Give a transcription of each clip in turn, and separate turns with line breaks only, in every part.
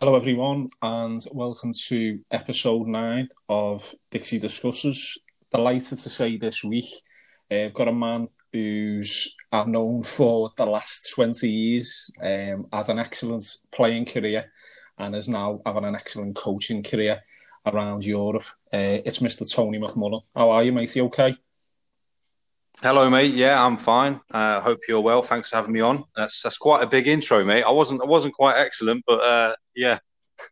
Hello, everyone, and welcome to episode nine of Dixie Discusses. Delighted to say this week uh, I've got a man who's I've known for the last 20 years, um, had an excellent playing career, and is now having an excellent coaching career around Europe. Uh, it's Mr. Tony McMullen. How are you, mate? You okay?
Hello, mate. Yeah, I'm fine. I uh, hope you're well. Thanks for having me on. That's that's quite a big intro, mate. I wasn't I wasn't quite excellent, but uh, yeah,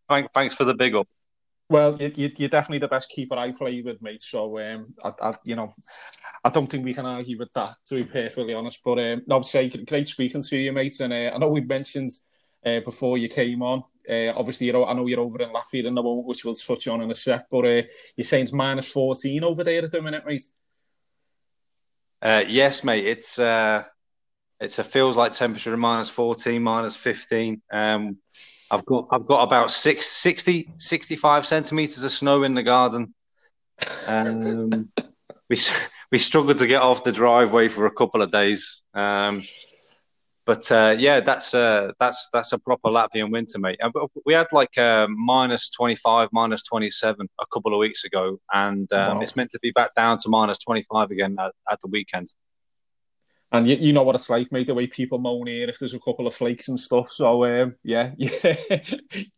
thanks thanks for the big up.
Well, you, are definitely the best keeper I play with, mate. So, um, I, I, you know, I don't think we can argue with that, to be perfectly honest. But um, no, say great speaking to you, mate. And uh, I know we mentioned uh, before you came on. Uh, obviously, I know you're over in Latvia in the moment, which we'll touch on in a sec. But uh, you're saying it's minus 14 over there at the minute, mate.
Uh, yes, mate. It's it's a feels like temperature of minus 14, minus 15. Um, I've got I've got about six, 60, 65 centimeters of snow in the garden. Um, we we struggled to get off the driveway for a couple of days. Um, but uh, yeah, that's uh, that's that's a proper Latvian winter, mate. We had like uh, minus twenty five, minus twenty seven a couple of weeks ago, and um, wow. it's meant to be back down to minus twenty five again at, at, the weekend.
And you, you know what it's like, mate. The way people moan here if there's a couple of flakes and stuff. So um, yeah, yeah,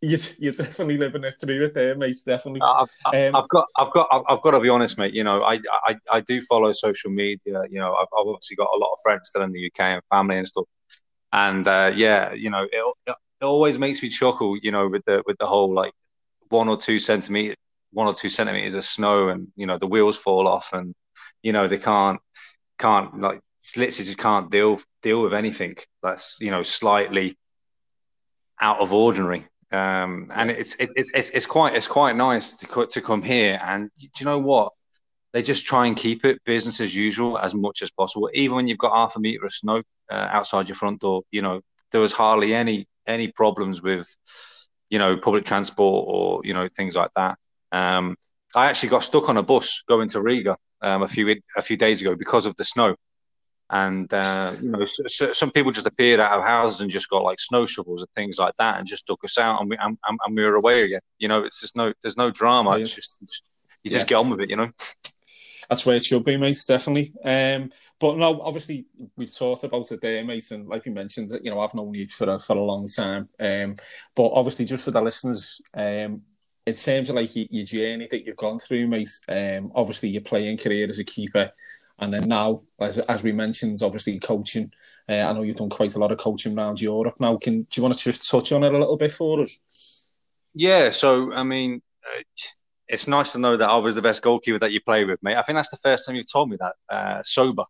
you you're definitely living it through it there, mate. Definitely.
I've, um, I've got I've got I've got to be honest, mate. You know, I I, I do follow social media. You know, I've, I've obviously got a lot of friends still in the UK and family and stuff and uh, yeah, you know, it, it always makes me chuckle, you know, with the with the whole like one or two centimeter, one or two centimeters of snow, and you know the wheels fall off, and you know they can't can't like literally just can't deal deal with anything that's you know slightly out of ordinary. Um, and it's, it's it's it's quite it's quite nice to to come here, and do you know what? They just try and keep it business as usual as much as possible, even when you've got half a meter of snow uh, outside your front door. You know, there was hardly any any problems with, you know, public transport or you know things like that. Um, I actually got stuck on a bus going to Riga um, a few a few days ago because of the snow, and uh, you know, so, so some people just appeared out of houses and just got like snow shovels and things like that, and just took us out, and we and, and we were away again. You know, it's just no, there's no drama. It's just it's, you just yeah. get on with it. You know
that's where it should be, mate. Definitely. Um, but no, obviously we've talked about it there, mate, and like you mentioned, you know, I've known you for a, for a long time. Um, but obviously, just for the listeners, um, in terms of like your, your journey that you've gone through, mate. Um, obviously your playing career as a keeper, and then now, as, as we mentioned, obviously coaching. Uh, I know you've done quite a lot of coaching around Europe. Now, can do you want to just touch on it a little bit for us?
Yeah. So, I mean. Uh it's nice to know that I was the best goalkeeper that you played with, mate. I think that's the first time you've told me that uh, sober.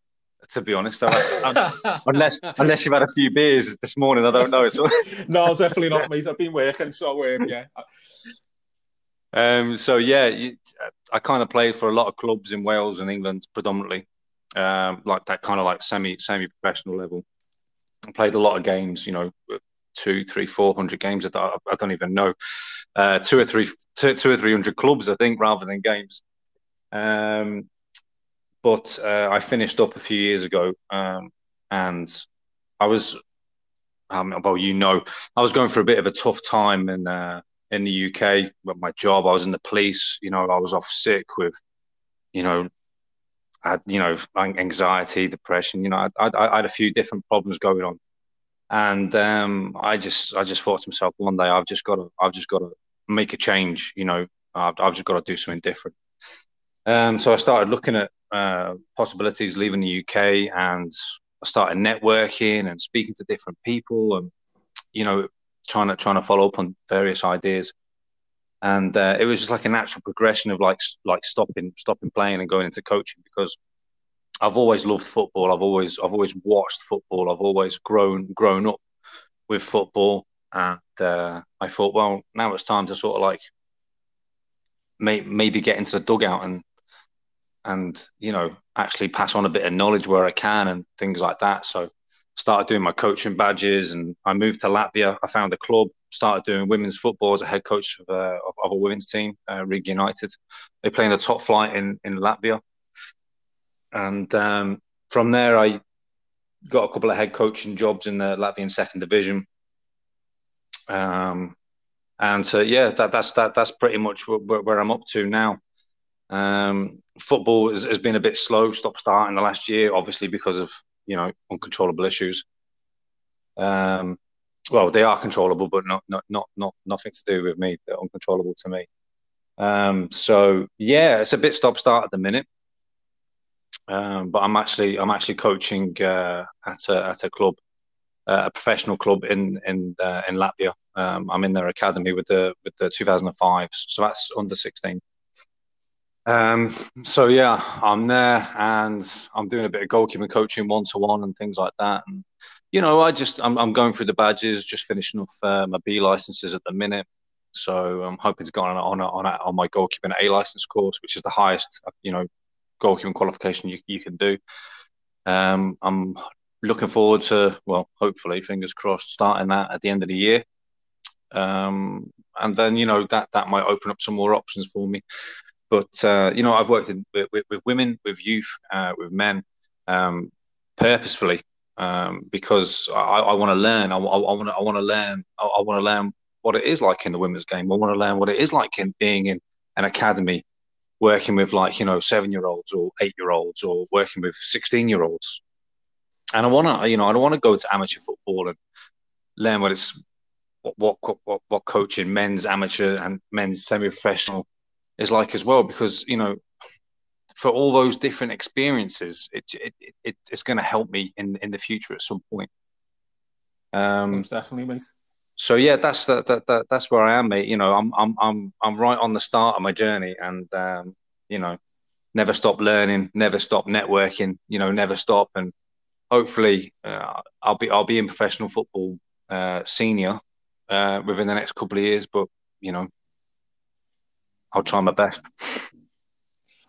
To be honest, so unless unless you've had a few beers this morning, I don't know. So.
no, definitely not, mate. I've been working, so um, yeah.
Um, so yeah, I kind of played for a lot of clubs in Wales and England, predominantly, um, like that kind of like semi semi professional level. I played a lot of games, you know, two, three, four hundred games. I, don't even know, uh, two or three, two, two or three hundred clubs, I think, rather than games. Um, but uh, I finished up a few years ago, um, and I was, um, well, you know, I was going for a bit of a tough time in uh, in the UK with my job. I was in the police. You know, I was off sick with, you know, Had you know anxiety, depression. You know, I, I, I had a few different problems going on. And um, I just I just thought to myself one day I've just got to I've just got to make a change. You know, I've, I've just got to do something different. Um, so I started looking at uh, possibilities leaving the UK, and I started networking and speaking to different people, and you know, trying to trying to follow up on various ideas. And uh, it was just like a natural progression of like like stopping stopping playing and going into coaching because I've always loved football. I've always I've always watched football. I've always grown grown up with football, and uh, I thought, well, now it's time to sort of like may, maybe get into the dugout and and you know actually pass on a bit of knowledge where I can and things like that. So started doing my coaching badges, and I moved to Latvia. I found a club, started doing women's football as a head coach of, uh, of, of a women's team, uh, Riga United. They play in the top flight in in Latvia and um, from there I got a couple of head coaching jobs in the Latvian second division. Um, and so yeah, that that's that that's pretty much where, where I'm up to now. Um, football has, has, been a bit slow, stop start in the last year, obviously because of you know uncontrollable issues. Um, well, they are controllable, but not not not not nothing to do with me. They're uncontrollable to me. Um, so yeah, it's a bit stop start at the minute. Um, but I'm actually I'm actually coaching uh, at a at a club, uh, a professional club in in uh, in Latvia. Um, I'm in their academy with the with the 2005s, so that's under 16. Um, so yeah, I'm there and I'm doing a bit of goalkeeping coaching one to one and things like that. And you know, I just I'm, I'm going through the badges, just finishing off uh, my B licenses at the minute. So I'm hoping to go on on on, on my goalkeeping A license course, which is the highest you know goalkeeping qualification you you can do. Um, I'm looking forward to well, hopefully, fingers crossed, starting that at the end of the year. Um, and then you know that that might open up some more options for me. But uh, you know, I've worked in, with, with, women, with youth, uh, with men, um, purposefully um, because I, want to learn. I, want to. I learn. I, want to learn what it is like in the women's game. I want to learn what it is like in being in an academy, working with like you know seven year olds or eight year olds, or working with sixteen year olds. And I want to, you know, I don't want to go to amateur football and learn what it's what what what, what coaching men's amateur and men's semi professional is like as well because you know for all those different experiences it, it, it it's going to help me in in the future at some point.
Um Most definitely mate.
so yeah that's that, that, that that's where i am mate. You know i'm i'm i'm i'm right on the start of my journey and um you know never stop learning never stop networking you know never stop. And hopefully uh, i'll be i'll be in professional football uh senior uh within the next couple of years. But you know I'll try my best.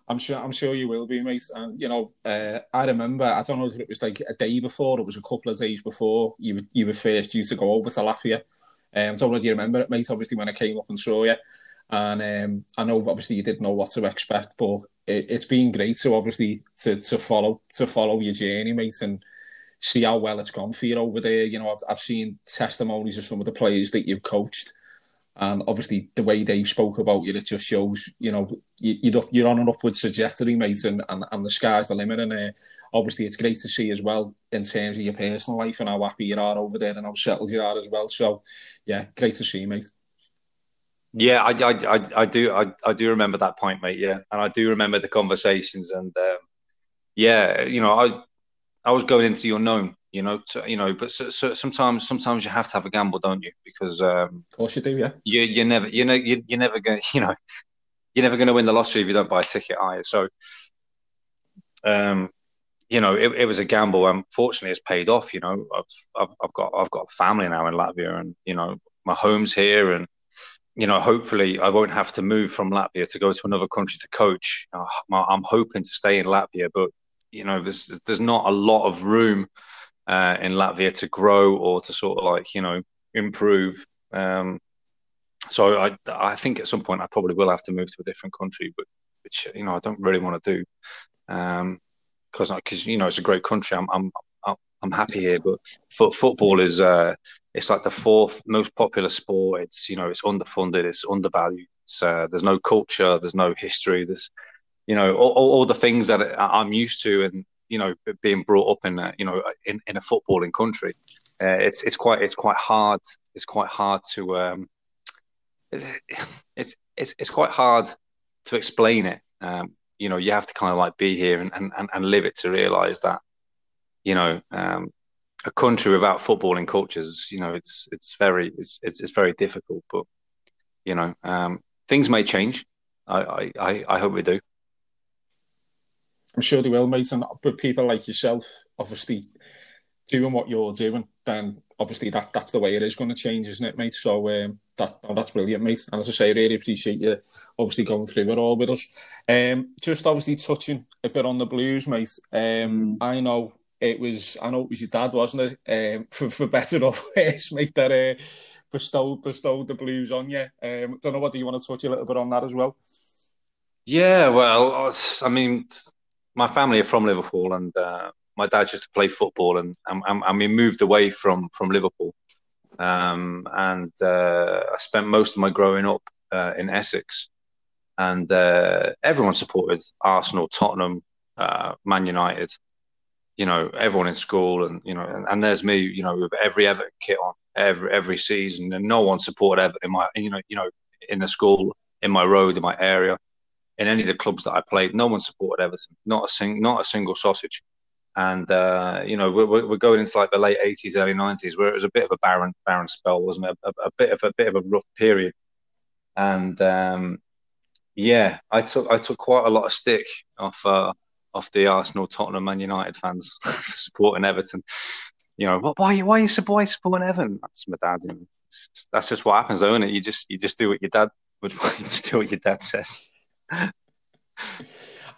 I'm sure. I'm sure you will be, mate. And you know, uh, I remember. I don't know if it was like a day before. It was a couple of days before you were, you were first due to go over to Latvia. Um, I don't know if you remember it, mate. Obviously, when I came up and saw you, and um, I know obviously you didn't know what to expect, but it, has been great to obviously to to follow to follow your journey, mate, and see how well it's gone for you over there. You know, I've, I've seen testimonies of some of the players that you've coached and obviously, the way Dave spoke about you, it just shows, you know, you, you're on an upward trajectory, mate, and, and, and the sky's the limit. And uh, obviously, it's great to see as well in terms of your personal life and how happy you are over there and how settled you are as well. So, yeah, great to see, you, mate.
Yeah, I, I, I, I do, I, I do remember that point, mate. Yeah, and I do remember the conversations, and um, yeah, you know, I, I was going into the unknown, you know, to, you know. But so, so sometimes, sometimes you have to have a gamble, don't you? Because um,
of course you do, yeah.
You you never you know you you're never going you know you're never going to win the lottery if you don't buy a ticket, are you? So, um, you know, it, it was a gamble, and fortunately, it's paid off. You know, I've, I've I've got I've got a family now in Latvia, and you know, my home's here, and you know, hopefully, I won't have to move from Latvia to go to another country to coach. Uh, I'm hoping to stay in Latvia, but you know, there's there's not a lot of room uh, in Latvia to grow or to sort of like you know improve. Um, so I I think at some point I probably will have to move to a different country, but which you know I don't really want to do because um, because you know it's a great country. I'm I'm I'm happy here, but foot, football is uh, it's like the fourth most popular sport. It's you know it's underfunded, it's undervalued. It's, uh, there's no culture, there's no history. There's you know all, all, the things that I'm used to and you know being brought up in a, you know in, in a footballing country uh, it's it's quite it's quite hard it's quite hard to um, it's it's it's quite hard to explain it. Um, you know you have to kind of like be here and and, and live it to realize that you know um, a country without footballing cultures you know it's it's very it's it's, it's very difficult but you know um, things may change. I, I i hope we do
I'm sure they will, mate. And but people like yourself, obviously, doing what you're doing, then obviously that that's the way it is going to change, isn't it, mate? So um, that oh, that's brilliant, mate. And as I say, I really appreciate you obviously going through it all with us. Um, just obviously touching a bit on the Blues, mate. Um, I know it was, I know it was your dad, wasn't it? Um, for for better or worse, mate. That uh, bestowed bestowed the Blues on you. Um, don't know whether you want to touch a little bit on that as well.
Yeah, well, I mean, my family are from Liverpool, and uh, my dad used to play football, and, and and we moved away from from Liverpool. um, and uh, I spent most of my growing up uh, in Essex, and uh, everyone supported Arsenal, Tottenham, uh, Man United. You know, everyone in school, and you know, and, and, there's me. You know, with every Everton kit on every every season, and no one supported Everton in my you know you know in the school, in my road, in my area, in any of the clubs that I played. No one supported Everton. Not a sing, not a single sausage and uh, you know we're, we're going into like the late 80s early 90s where it was a bit of a barren barren spell wasn't it a, a bit of a bit of a rough period and um, yeah i took i took quite a lot of stick off uh, off the arsenal tottenham man united fans supporting everton you know why why are you why supporting everton that's my dad you know. that's just what happens isn't it you just you just do what your dad would do what your dad says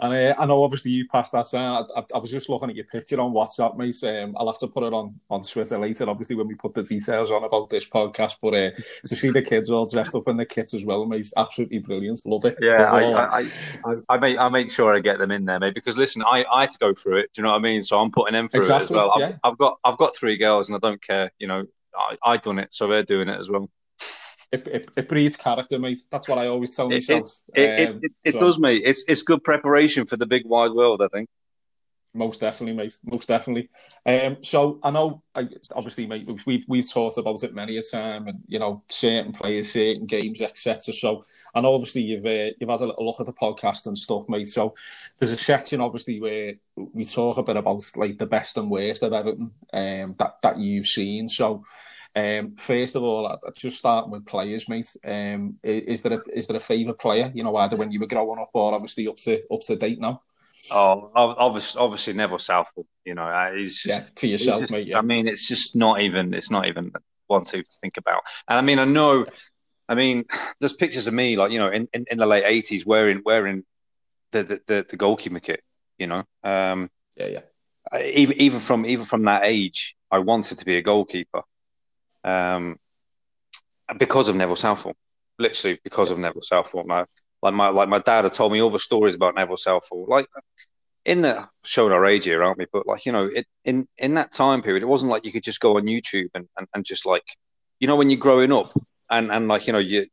And uh, I know obviously you passed that down. I, I, I, was just looking at your picture on WhatsApp, mate. Um, I'll have to put it on, on Twitter later, obviously, when we put the details on about this podcast. But uh, to see the kids all dressed up in the kits as well, mate, absolutely brilliant. Love it.
Yeah, I, I, I, I, make, I make sure I get them in there, mate, because listen, I, I had to go through it. Do you know what I mean? So I'm putting them through exactly, it as well. I've, I've, got I've got three girls and I don't care. You know, I, I done it, so they're doing it as well
it, it, it, breeds character, mate. That's what I always tell myself.
It, um, it, so. does, mate. It's it's good preparation for the big wide world, I think.
Most definitely, mate. Most definitely. Um, so I know, I, obviously, mate, we've we've talked about it many a time, and you know, certain players, certain games, etc. So I know, obviously, you've uh, you've had a little look at the podcast and stuff, mate. So there's a section, obviously, where we talk a bit about like the best and worst of Everton um, that that you've seen. So um, first of all, I'd just start with players, mate. Um, is there a is there a favourite player? You know, either when you were growing up or obviously up to up to date now.
Oh, obviously, obviously Neville Southall. You know, uh, he's
yeah for yourself,
just,
mate. Yeah. I
mean, it's just not even it's not even one to think about. And I mean, I know. I mean, there's pictures of me like you know in, in, in the late '80s wearing wearing the the, the, the goalkeeper kit. You know. Um,
yeah, yeah.
Even even from even from that age, I wanted to be a goalkeeper um, because of Neville Southall. Literally because of Neville Southall. My, like my like my dad had told me all the stories about Neville Southall. Like in the showing our age here, aren't we? But like you know, it, in in that time period, it wasn't like you could just go on YouTube and, and, and just like you know when you're growing up and and like you know you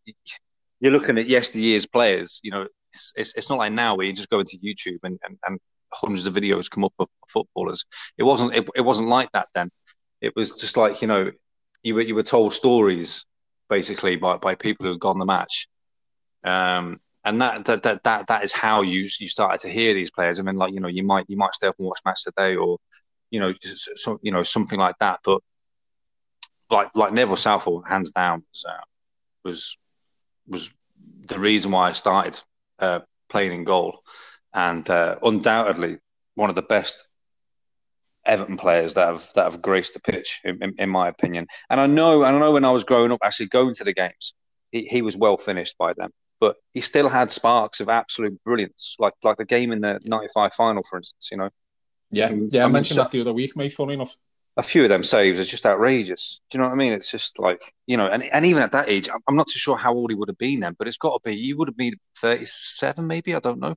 you're looking at yesteryear's players. You know, it's, it's, it's not like now where you just go into YouTube and, and, and hundreds of videos come up of footballers. It wasn't it, it wasn't like that then. It was just like you know you were you were told stories basically by, by people who had gone the match, um, and that, that that that that is how you you started to hear these players. I mean, like you know, you might you might stay up and watch match today, or you know, so, you know something like that. But like like Neville Southall, hands down, was uh, was, was the reason why I started uh, playing in goal, and uh, undoubtedly one of the best Everton players that have that have graced the pitch, in, in, my opinion. And I know, and I know when I was growing up, actually going to the games, he, he was well finished by them, but he still had sparks of absolute brilliance, like like the game in the '95 final, for instance. You know.
Yeah, yeah. I, I mentioned that the other week, mate. Funny enough.
A few of them saves are just outrageous. Do you know what I mean? It's just like you know, and, and even at that age, I'm not too sure how old he would have been then, but it's got to be. He would have been 37, maybe. I don't know.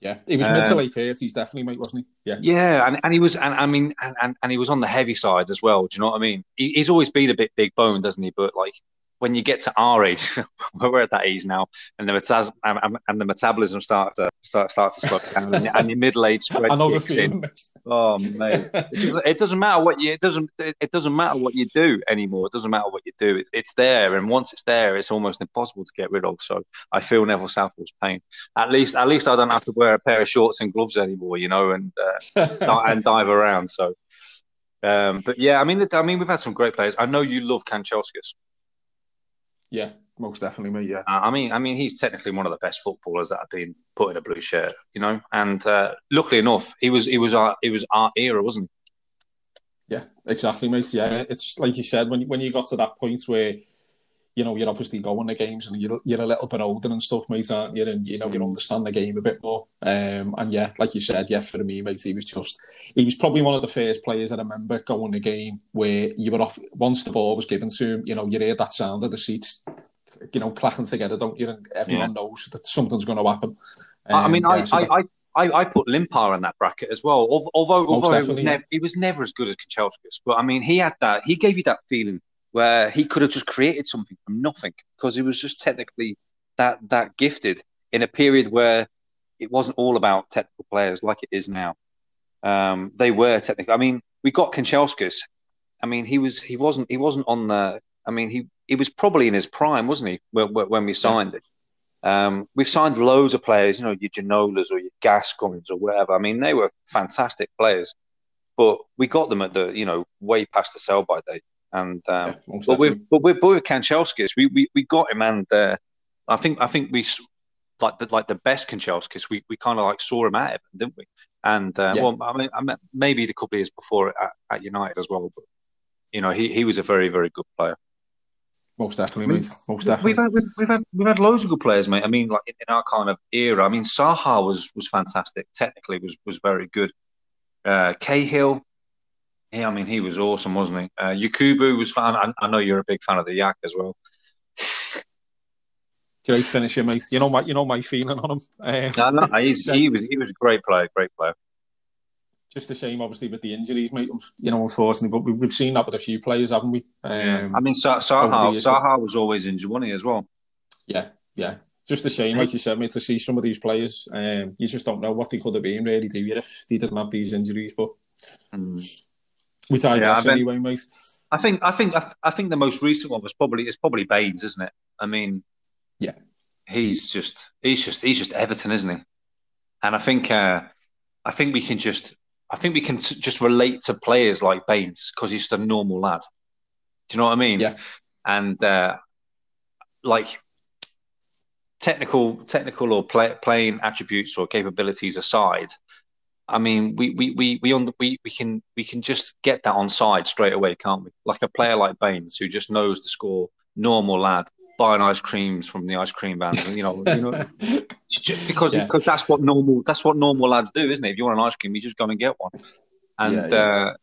Yeah, he was um, mid to late thirties, definitely, mate, wasn't he? Yeah,
yeah, and, and he was, and I mean, and, and, and he was on the heavy side as well. Do you know what I mean? He, he's always been a bit big bone, doesn't he? But like when you get to our age, we're at that age now, and the metas- and the metabolism starts to start, starts to slow down, and, and your middle age spread kicks in. Oh mate, it doesn't, it doesn't, matter what you it doesn't it doesn't matter what you do anymore. It doesn't matter what you do. It, it's there, and once it's there, it's almost impossible to get rid of. So I feel Neville Southall's pain. At least at least I don't have to wear a pair of shorts and gloves anymore, you know, and uh, and dive around. So. Um, but yeah, I mean, I mean, we've had some great players. I know you love Kanchelskis.
Yeah, most definitely me. Yeah, uh,
I mean, I mean, he's technically one of the best footballers that have been put in a blue shirt, you know. And uh, luckily enough, he was he was our he was our era, wasn't
he? Yeah, exactly, mate. Yeah, it's like you said when when you got to that point where you know you're obviously going to games and you're you're a little bit older and stuff, mate, aren't you? And you know you understand the game a bit more. Um, and yeah, like you said, yeah, for me, mate, he was just he was probably one of the first players I remember going to game where you were off once the ball was given to him. You know, you hear that sound of the seats, you know, clacking together, don't you? And everyone yeah. knows that something's going to happen.
Um, I mean, I, I, I, I, I put Limpar in that bracket as well. Although, although he was, never, he was never as good as Kanchelskis, but I mean, he had that. He gave you that feeling where he could have just created something from nothing because he was just technically that that gifted in a period where it wasn't all about technical players like it is now. Um, they were technical. I mean, we got Kanchelskis. I mean, he was he wasn't he wasn't on the. I mean, he he was probably in his prime, wasn't he, when, when we signed yeah. it? Um, we've signed loads of players, you know, your Ginolas or your Gascoignes or whatever. I mean, they were fantastic players, but we got them at the, you know, way past the sell by date. And um, yeah, but with but with, but with Kanchelskis, we, we we got him, and uh, I think I think we like the like the best Kanchelskis, we, we kind of like saw him at it, didn't we? And uh, yeah. well, I mean, I mean, maybe the couple of years before at, at, United as well, but you know, he, he was a very very good player.
Most definitely, mate. Most definitely.
We've had, we've, we've, had we've had loads of good players, mate. I mean, like in, in, our kind of era. I mean, Saha was was fantastic. Technically, was was very good. Uh, Cahill, yeah, I mean, he was awesome, wasn't he? Uh, Yakubu was fan. I, I know you're a big fan of the Yak as well
great finisher, mate. You know my you know my feeling on him.
Um, no, no, he's, he was he was a great player, great player.
Just a shame, obviously, with the injuries, mate. You know, unfortunately, but we've seen that with a few players, haven't we? Um,
yeah. I mean, Saha Saha was always injured, wasn't he, as well?
Yeah, yeah. Just a shame, like you said, mate, to see some of these players. Um, you just don't know what they could have been, really, do you, if they didn't have these injuries? But mm. We digress yeah, anyway, mate.
I think, I think, I think the most recent one was probably it's probably Baines, isn't it? I mean,
yeah,
he's just he's just he's just Everton, isn't he? And I think uh, I think we can just I think we can just relate to players like Baines because he's just a normal lad. Do you know what I mean?
Yeah.
And uh, like technical technical or play, playing attributes or capabilities aside, I mean, we we we we on we we can we can just get that on side straight away, can't we? Like a player like Baines who just knows the score, normal lad, buying ice creams from the ice cream van. You know, you know, because yeah. because that's what normal that's what normal lads do, isn't it? If you want an ice cream, you just go and get one. And yeah, yeah. Uh,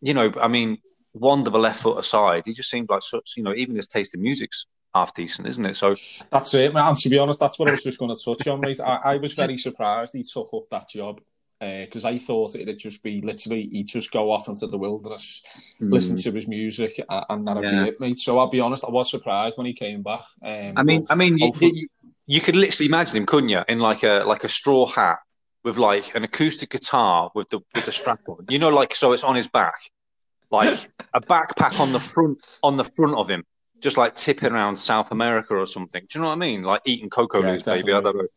you know, I mean, one of the left foot aside, he just seemed like such. You know, even his taste in music's half decent, isn't it? So
that's it, man. And to be honest, that's what I was just going to touch on, mate. I, I was very surprised he took up that job because uh, I thought it'd just be literally he'd just go off into the wilderness, mm. listen to his music, and that'd yeah. be it, mate. So I'll be honest, I was surprised when he came back. Um,
I mean, I mean, you, you, you, could literally imagine him, couldn't you, in like a like a straw hat with like an acoustic guitar with the with the strap on, you know, like so it's on his back, like a backpack on the front on the front of him. Just like tipping around South America or something. Do you know what I mean? Like eating cocoa yeah, maybe. I don't know.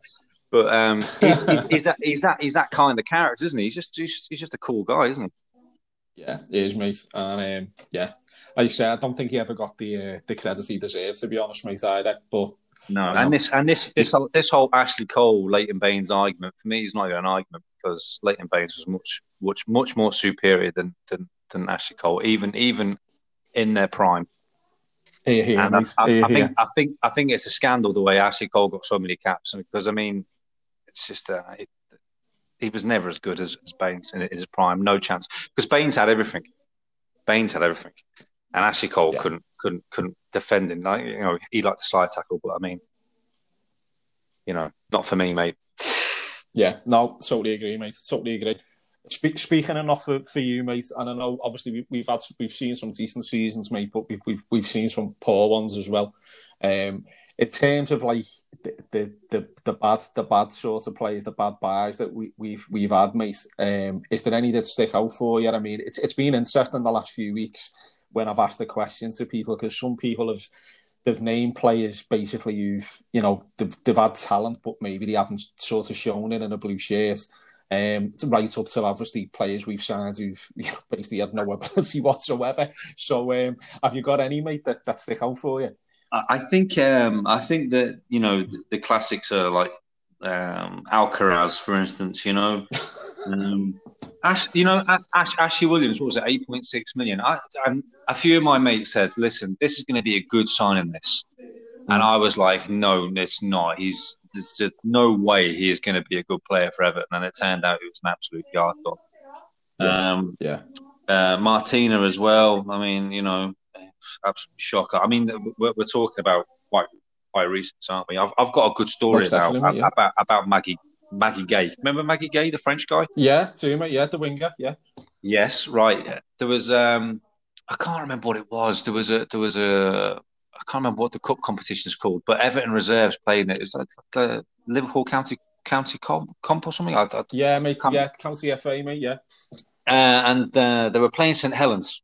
But um, he's, he's, he's, that he's that he's that kind of character, isn't he? He's just he's, he's just a cool guy, isn't
he? Yeah, he is, mate. And um, yeah, like I said, I don't think he ever got the uh, the credit he deserved, to be honest, mate. Either, but
no, and this and this this whole, this whole Ashley Cole Leighton Baines argument for me is not even an argument because Leighton Baines was much much much more superior than than, than Ashley Cole, even even in their prime.
Here, here,
and I, I, I, think I think I think it's a scandal the way Ashley Cole got so many caps because I mean it's just uh, it, he was never as good as, as Baines in his prime. No chance because Baines had everything. Baines had everything, and Ashley Cole yeah. couldn't couldn't couldn't defend him. Like you know, he liked the slide tackle, but I mean, you know, not for me, mate.
Yeah, no, totally agree, mate. Totally agree. Speak, speaking enough for, for you, mate, and I know obviously we, have had we've seen some decent seasons, mate, but we've we've, we've seen some poor ones as well. Um, in terms of like the, the the the bad the bad sort of players, the bad buys that we, we've we've had, mate. Um, is there any that stick out for you? I mean, it's it's been interesting the last few weeks when I've asked the question to people because some people have they've named players basically who've you know they've, they've had talent but maybe they haven't sort of shown it in a blue shirt. Um, right up to obviously players we've signed who've basically had no ability whatsoever. So, um, have you got any mate that, that stick out for you?
I think um, I think that you know the, the classics are like um, Alcaraz, for instance. You know, um, Ash, you know Ash, Ashley Williams. What was it? Eight point six million. I, and a few of my mates said, "Listen, this is going to be a good signing." This, and I was like, "No, it's not. He's there's just no way he is going to be a good player for Everton." And it turned out it was an absolute yard dog.
Yeah. Um, yeah.
Uh, Martina as well. I mean, you know, absolute shocker. I mean, we're, we're talking about quite quite recent, aren't we? I've, I've got a good story about, yeah. about about Magaye Magaye Gueye. Remember Magaye Gueye, the French guy?
Yeah, mate. Yeah, the winger. Yeah.
Yes, right. There was um, I can't remember what it was. There was a there was a I can't remember what the cup competition is called, but Everton reserves playing it. It's like, like a Liverpool County County comp, comp or something. I, I,
yeah, mate. Yeah, County FA, mate. Yeah.
Uh, and uh, they were playing St Helens,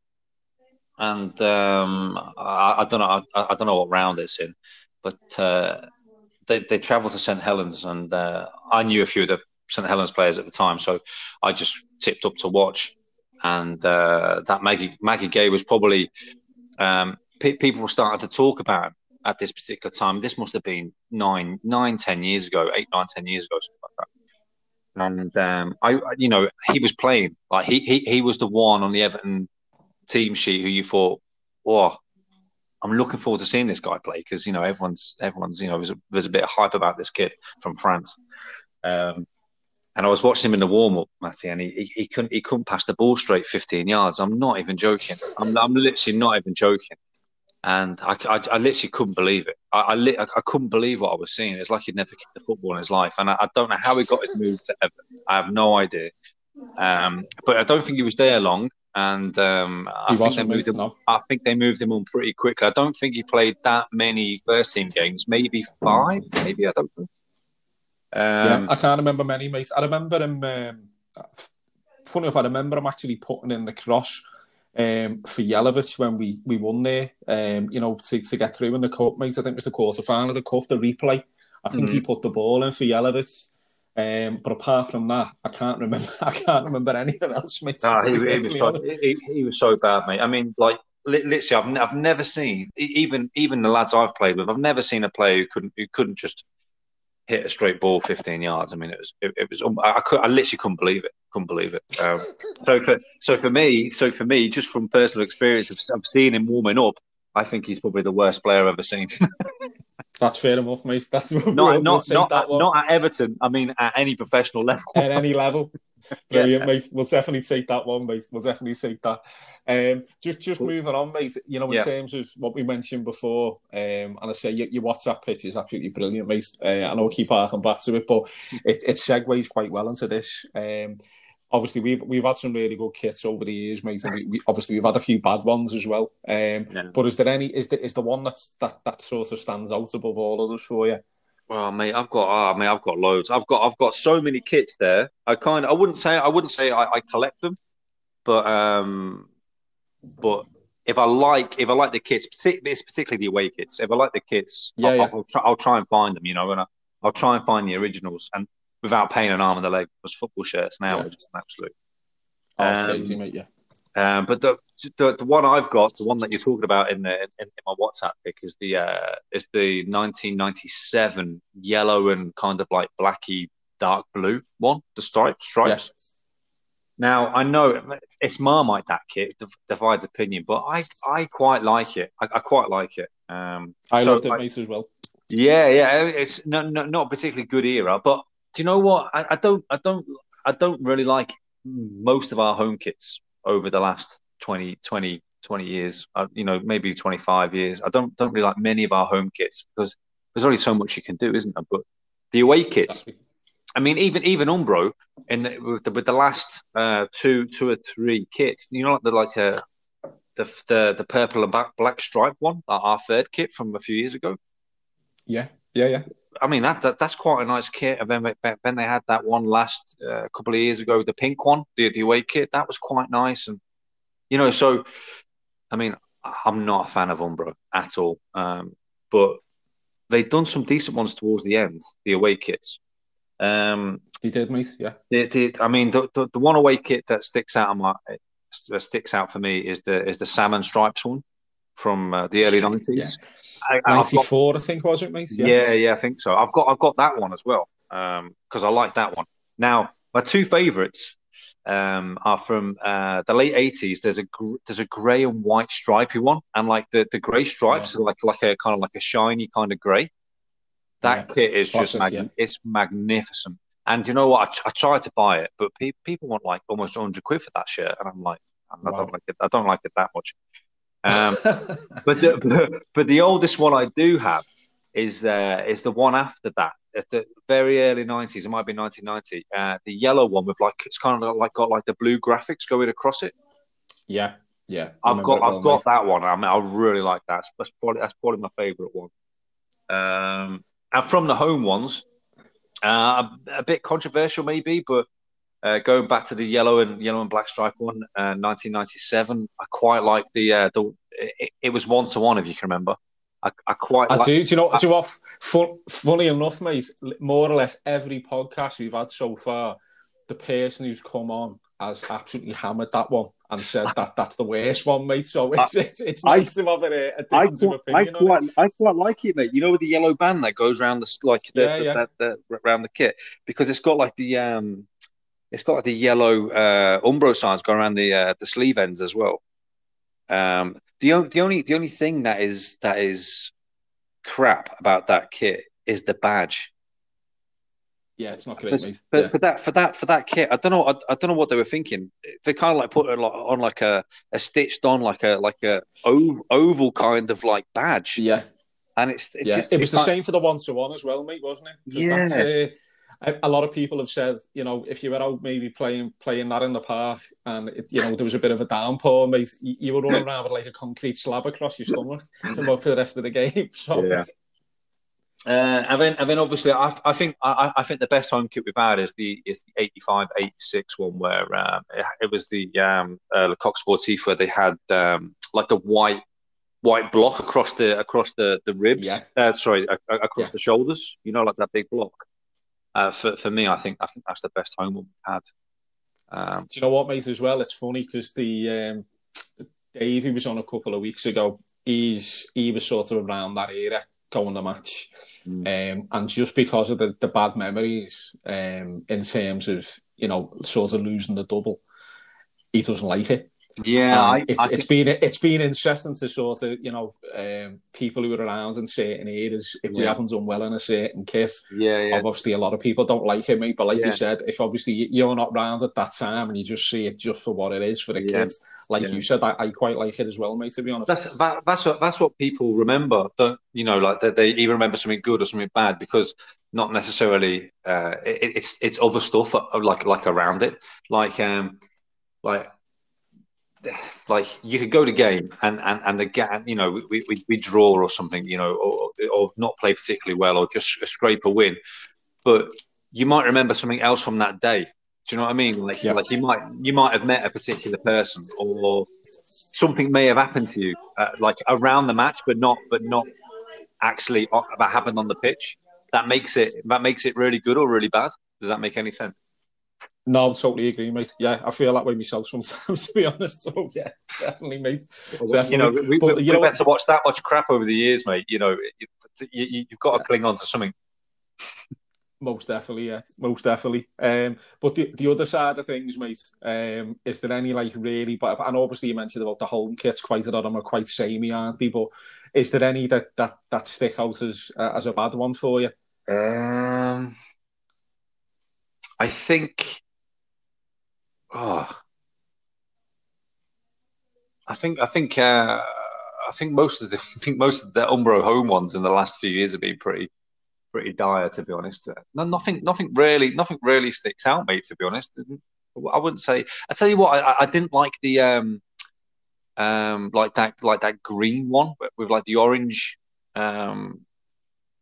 and um, I, I, don't know. I, I, don't know what round it's in, but uh, they they travelled to St Helens, and uh, I knew a few of the St Helens players at the time, so I just tipped up to watch. And uh, that Magaye Magaye Gueye was probably um, pe- people starting to talk about at this particular time. This must have been nine, nine, ten years ago, eight, nine, ten years ago, something like that. And um, I, you know, he was playing like he, he he was the one on the Everton team sheet who you thought, oh, I'm looking forward to seeing this guy play because you know everyone's everyone's you know there's a, there's a bit of hype about this kid from France. Um, and I was watching him in the warm up, Matthew, and he, he, he, couldn't he couldn't pass the ball straight 15 yards. I'm not even joking. I'm I'm literally not even joking and I, I, I, literally couldn't believe it. I, I, li- I, couldn't believe what I was seeing. It's like he'd never kicked a football in his life, and I, don't know how he got his moves to Everton. I have no idea. Um, but I don't think he was there long, and um, I think they moved him. I think they moved him on pretty quickly. I don't think he played that many first team games. Maybe five. Maybe I don't know.
Um, yeah, I can't remember many, mate. I remember him. Um, funny if I remember him actually putting in the cross um, for Jelavic when we, we won there, um, you know, to, to get through in the cup, mate. I think it was the quarter final of the cup, the replay. I think mm-hmm. he put the ball in for Jelavic. Um, but apart from that, I can't remember. I can't remember anything else, mate.
Nah, he, he, was so, he, he, was so bad, mate. I mean, like literally, I've, I've never seen even even the lads I've played with. I've never seen a player who couldn't who couldn't just hit a straight ball 15 yards. I mean, it was it, it was I, could, I literally couldn't believe it. Couldn't believe it. Um, so for so for me, so for me, just from personal experience of, of seeing him warming up, I think he's probably the worst player I've ever seen.
That's fair enough, mate. That's
not we'll, not not, at, not at Everton. I mean, at any professional level.
at any level. Brilliant, yeah. mate. We'll definitely take that one, mate. We'll definitely take that. Um, just just cool. moving on, mate. You know, in yeah. terms of what we mentioned before, um, and I say your, your WhatsApp pitch is absolutely brilliant, mate. Uh, I know I keep harking back to it, but it, it segues quite well into this. Um, obviously we've we've had some really good kits over the years, mate. And we, we, obviously we've had a few bad ones as well. Um, yeah. But is there any? Is the is the one that's that that sort of stands out above all others for you?
Well, mate, I've got, oh, mate, I've got loads. I've got, I've got so many kits there. I kind, I wouldn't say, I wouldn't say I, I collect them, but, um, but if I like, if I like the kits, it's particularly the away kits. If I like the kits, yeah, I'll, yeah. I'll, try, I'll try and find them, you know, and I, will try and find the originals. And without paying an arm and a leg, because football shirts now yeah. are just an absolute.
Oh, um, crazy, mate. Yeah.
Um, but the, the, the one I've got, the one that you're talking about in the in, in my WhatsApp pick is the uh, is the 1997 yellow and kind of like blacky dark blue one, the stripes stripes. Yes. Now I know it's Marmite that kit divides opinion, but I I quite like it. I, I quite like it. Um,
I so, loved it, mate, as well.
Yeah, yeah, it's not not, not particularly good era, but you know what? I, I don't I don't I don't really like most of our home kits over the last 20, 20, 20 years, uh, you know, maybe 25 years. I don't don't really like many of our home kits because there's only so much you can do, isn't there? But the away kits, exactly. I mean, even even Umbro in the, with, the, with the last uh, two two or three kits, you know, like the like uh, the the the purple and black, black stripe one, our third kit from a few years ago.
Yeah, yeah, yeah. I
mean that, that that's quite a nice kit. And then then they had that one last uh, couple of years ago, the pink one, the the away kit. That was quite nice, and you know, so I mean, I'm not a fan of Umbro at all, um, but they've done some decent ones towards the end, the away kits. Um,
they did, mate. Yeah.
They, they, I mean, the, the, the one away kit that sticks out on my that sticks out for me is the is the salmon stripes one from uh, the early nineties.
Yeah. Ninety four, I, I, think, was it, mate?
Yeah. yeah, yeah, I think so. I've got I've got that one as well because um, I like that one. Now, my two favourites um, are from uh, the late eighties. There's a there's a grey and white stripy one, and like the, the grey stripes yeah. are like like a kind of like a shiny kind of grey. That yeah. kit is just mag- yeah. it's magnificent. And you know what? I, I tried to buy it, but pe- people want like almost 100 quid for that shirt, and I'm like, I wow. don't like it. I don't like it that much. Um, but, the, but, the oldest one I do have is uh, is the one after that, at the very early nineties. It might be nineteen ninety. Uh, the yellow one with like it's kind of like got like the blue graphics going across it.
Yeah, Yeah,
I've got I've got that one. I mean, I really like that. That's probably that's probably my favourite one. Um, and from the home ones, uh, a, a, bit controversial maybe, but uh, going back to the yellow and yellow and black stripe one, uh, 1997, I quite like the uh, the. It, it was one to one if you can remember. I, I quite.
I
like,
do. Do you know? I, do you know fun, funny enough, mate. More or less every podcast we've had so far, the person who's come on has absolutely hammered that one and said that that's the worst one, mate. So it's it's, it's nice I, to have a, a difference of opinion.
I quite, I quite like it, mate. You know, with the yellow band that goes around the like the, yeah, the, yeah. The, around the kit because it's got like the um, it's got like the yellow uh, Umbro signs going around the uh, the sleeve ends as well. Um, the, the only the only thing that is that is crap about that kit is the badge.
Yeah, it's not great. For,
but yeah. for that for that for that kit, I don't know. I, I, don't know what they were thinking. They kind of like put it on like a, a stitched on like a like a oval, oval kind of like badge.
Yeah,
and it's, it's
yeah.
Just,
it was the same for the one to one as well, mate, wasn't it?
Yeah. Uh,
a lot of people have said, you know, if you were out maybe playing playing that in the park and it, you know there was a bit of a downpour, mate, you were running around with like a concrete slab across your stomach for, for the rest of the game. So.
Yeah. Uh, and then, and then obviously, I, I think I, I, think the best home kit we've had is the is the 85, 86 one where um, it, it, was the um, uh, Le Coq Sportif where they had um, like the white white block across the across the the ribs.
Yeah.
Uh, sorry, across yeah. the shoulders. You know, like that big block uh, for for me, I think I think that's the best home we've had.
Um, Do you know what, mate? As well, it's funny because the um, Dave he was on a couple of weeks ago. He's he was sort of around that era going the match, mm. um, and just because of the, the bad memories um, in terms of you know sort of losing the double, he doesn't like it.
Yeah,
um, I, it's, I it's been it's been interesting to sort of you know um, people who are around in certain areas if yeah. we haven't done well in a certain kit.
Yeah, yeah.
Obviously, a lot of people don't like it, mate. But like yeah. you said, if obviously you're not round at that time and you just see it just for what it is for the yeah. kid, like you said, I, I, quite like it as well, mate. To be honest,
that's that, that's what that's what people remember. Don't you know? Like they, they either remember something good or something bad because not necessarily uh, it, it's it's other stuff uh, like like around it, like um like like you could go to game and and and the you know we, we, we draw or something you know or, or not play particularly well or just scrape a win. But you might remember something else from that day. Do you know what i mean? Like yeah. like you might you might have met a particular person or something may have happened to you uh, like around the match but not but not actually that happened on the pitch. That makes it that makes it really good or really bad. Does that make any sense
no, I'm totally agree, mate. Yeah, I feel that way myself sometimes, to be honest. So yeah, definitely, mate. Definitely.
You know, we, but, we, you know, to watch that much crap over the years, mate. You know, you, have got to yeah. cling on to something.
Most definitely, yeah, most definitely. Um, but the, the other side of things, mate, um, is there any like really? But and obviously you mentioned about the home kits. Quite a lot of them are quite samey, aren't they? But is there any that that that stick out as uh, as a bad one for you?
Um, I think Oh, I think I think uh, I think most of the I think most of the Umbro home ones in the last few years have been pretty pretty dire to be honest. No, nothing nothing really nothing really sticks out, mate. To be honest, I wouldn't say. I tell you what, I, I didn't like the um um like that like that green one with like the orange um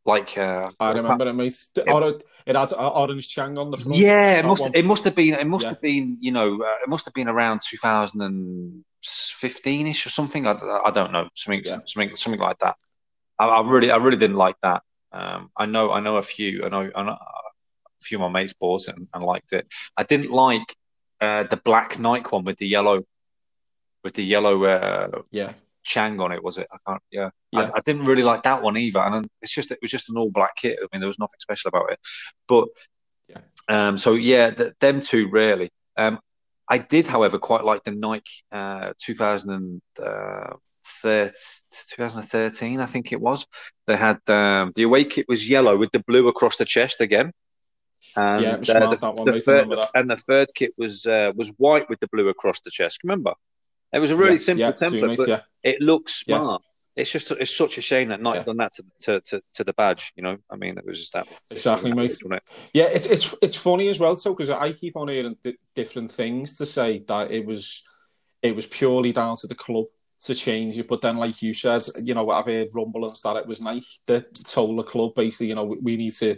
like uh,
I remember it, mate. It, it had orange Chang on the front.
Yeah, it must one. it must have been it must yeah. have been you know uh, it must have been around 2015 ish or something. I, I don't know something yeah. something something like that. I, I, really I really didn't like that. Um, I know I know a few I know, I know a few of my mates bought it and, and liked it. I didn't like uh, the black Nike one with the yellow with the yellow uh,
yeah
Chang on it, was it? I can't. Yeah, yeah. I, I, didn't really like that one either, and it's just it was just an all black kit. I mean, there was nothing special about it, but yeah. Um, so yeah, the, them two really. Um, I did, however, quite like the Nike uh, 2000 uh, 2013, I think it was. They had um, the away kit was yellow with the blue across the chest again.
And, yeah, uh, the, one,
the third, and the third kit was uh, was white with the blue across the chest. Remember? It was a really yeah, simple yeah, template, but it looks smart. It's just it's such a shame that Nike done that to, to, to, to, the badge. You know, I mean, it was just that.
Exactly, mate. It? Yeah, it's it's it's funny as well, so because I keep on hearing different things to say that it was it was purely down to the club to change it. But then, like you said, you know, I've heard rumblings that it was Nike that told the club basically, you know, we need to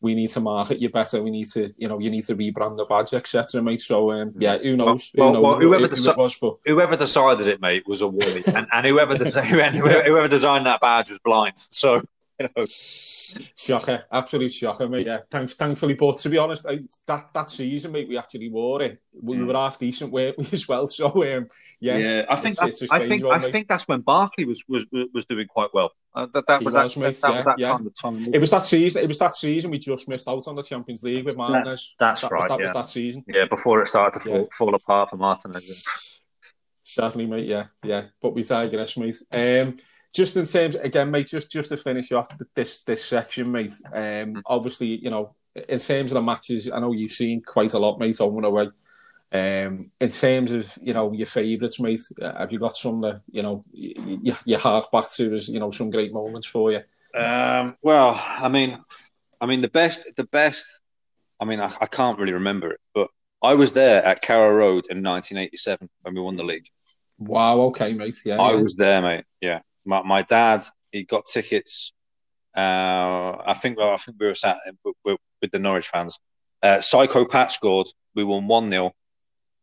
we need to market you better. We need to, you know, you need to rebrand the badge, etc. Mate. So um, yeah, who knows?
Well,
who knows
well, whoever, deci-
was, but...
whoever decided it, mate, was a worry, and, and whoever, whoever designed that badge was blind. So you know.
Shocker, absolute shocker, mate. Yeah, thanks, thankfully, but to be honest, I, that that season, mate, we actually wore it. We mm. were half decent, weren't we, as well? So, um, yeah,
yeah, I think it's, it's I think one, I mate. think that's when Barkley was was was doing quite well. Uh, that that was, was, that, mate, that, that yeah, was that yeah. kind of time.
It was that season. It was that season we just missed out on the Champions League with Martinez.
That's, that's
that,
right.
That
yeah.
was that season.
Yeah, before it started to fall, fall apart for Martinez.
Certainly, mate. Yeah, yeah. But we digress, mate. Um, just in terms again, mate, just just to finish off this this section, mate. Um, obviously, you know, in terms of the matches, I know you've seen quite a lot, mate, home and away. Um, in terms of you know your favourites, mate, uh, have you got some that you know you, you hark back to as you know some great moments for you?
Um, well, I mean, I mean the best, the best. I mean, I, I can't really remember it, but I was there at Carrow Road in 1987 when we won the league.
Wow. Okay, mate. Yeah.
I
yeah.
was there, mate. Yeah my, my dad he got tickets. Uh, I think well, I think we were sat with, with the Norwich fans. Uh, Psycho Pat scored. We won one 0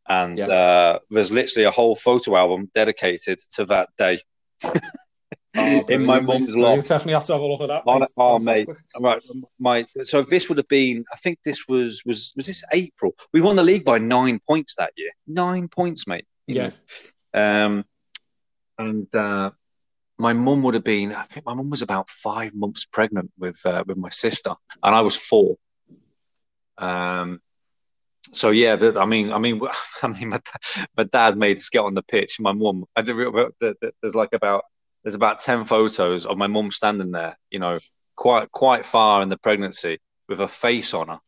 and yep. uh, there's literally a whole photo album dedicated to that day. oh, in my mum's loft.
Definitely have to have a look at that.
Mate. Oh, mate, right. My so this would have been. I think this was was was this April. We won the league by nine points that year. Nine points, mate.
Yeah.
Um, and uh, my mum would have been, I think my mum was about five months pregnant with uh, with my sister, and I was four. Um, so yeah, but, I mean, I mean, I mean, my, my dad made us get on the pitch. My mum, I did, there's like about there's about ten photos of my mum standing there, you know, quite quite far in the pregnancy with a face on her.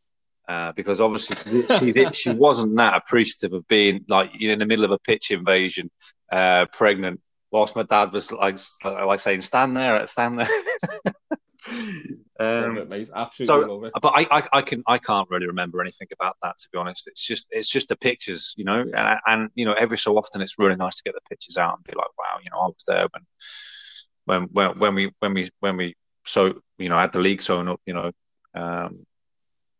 Uh, because obviously she, she wasn't that appreciative of being like in the middle of a pitch invasion, uh, pregnant, whilst my dad was like like saying, "Stand there, stand there."
um, it, mate. Absolutely
so. But I, I, I, can, I can't really remember anything about that to be honest. It's just, it's just the pictures, you know, and, and you know, every so often it's really nice to get the pictures out and be like, wow, you know, I was there when, when, when, when we, when we, when we, so you know, had the league sewn up, you know, um,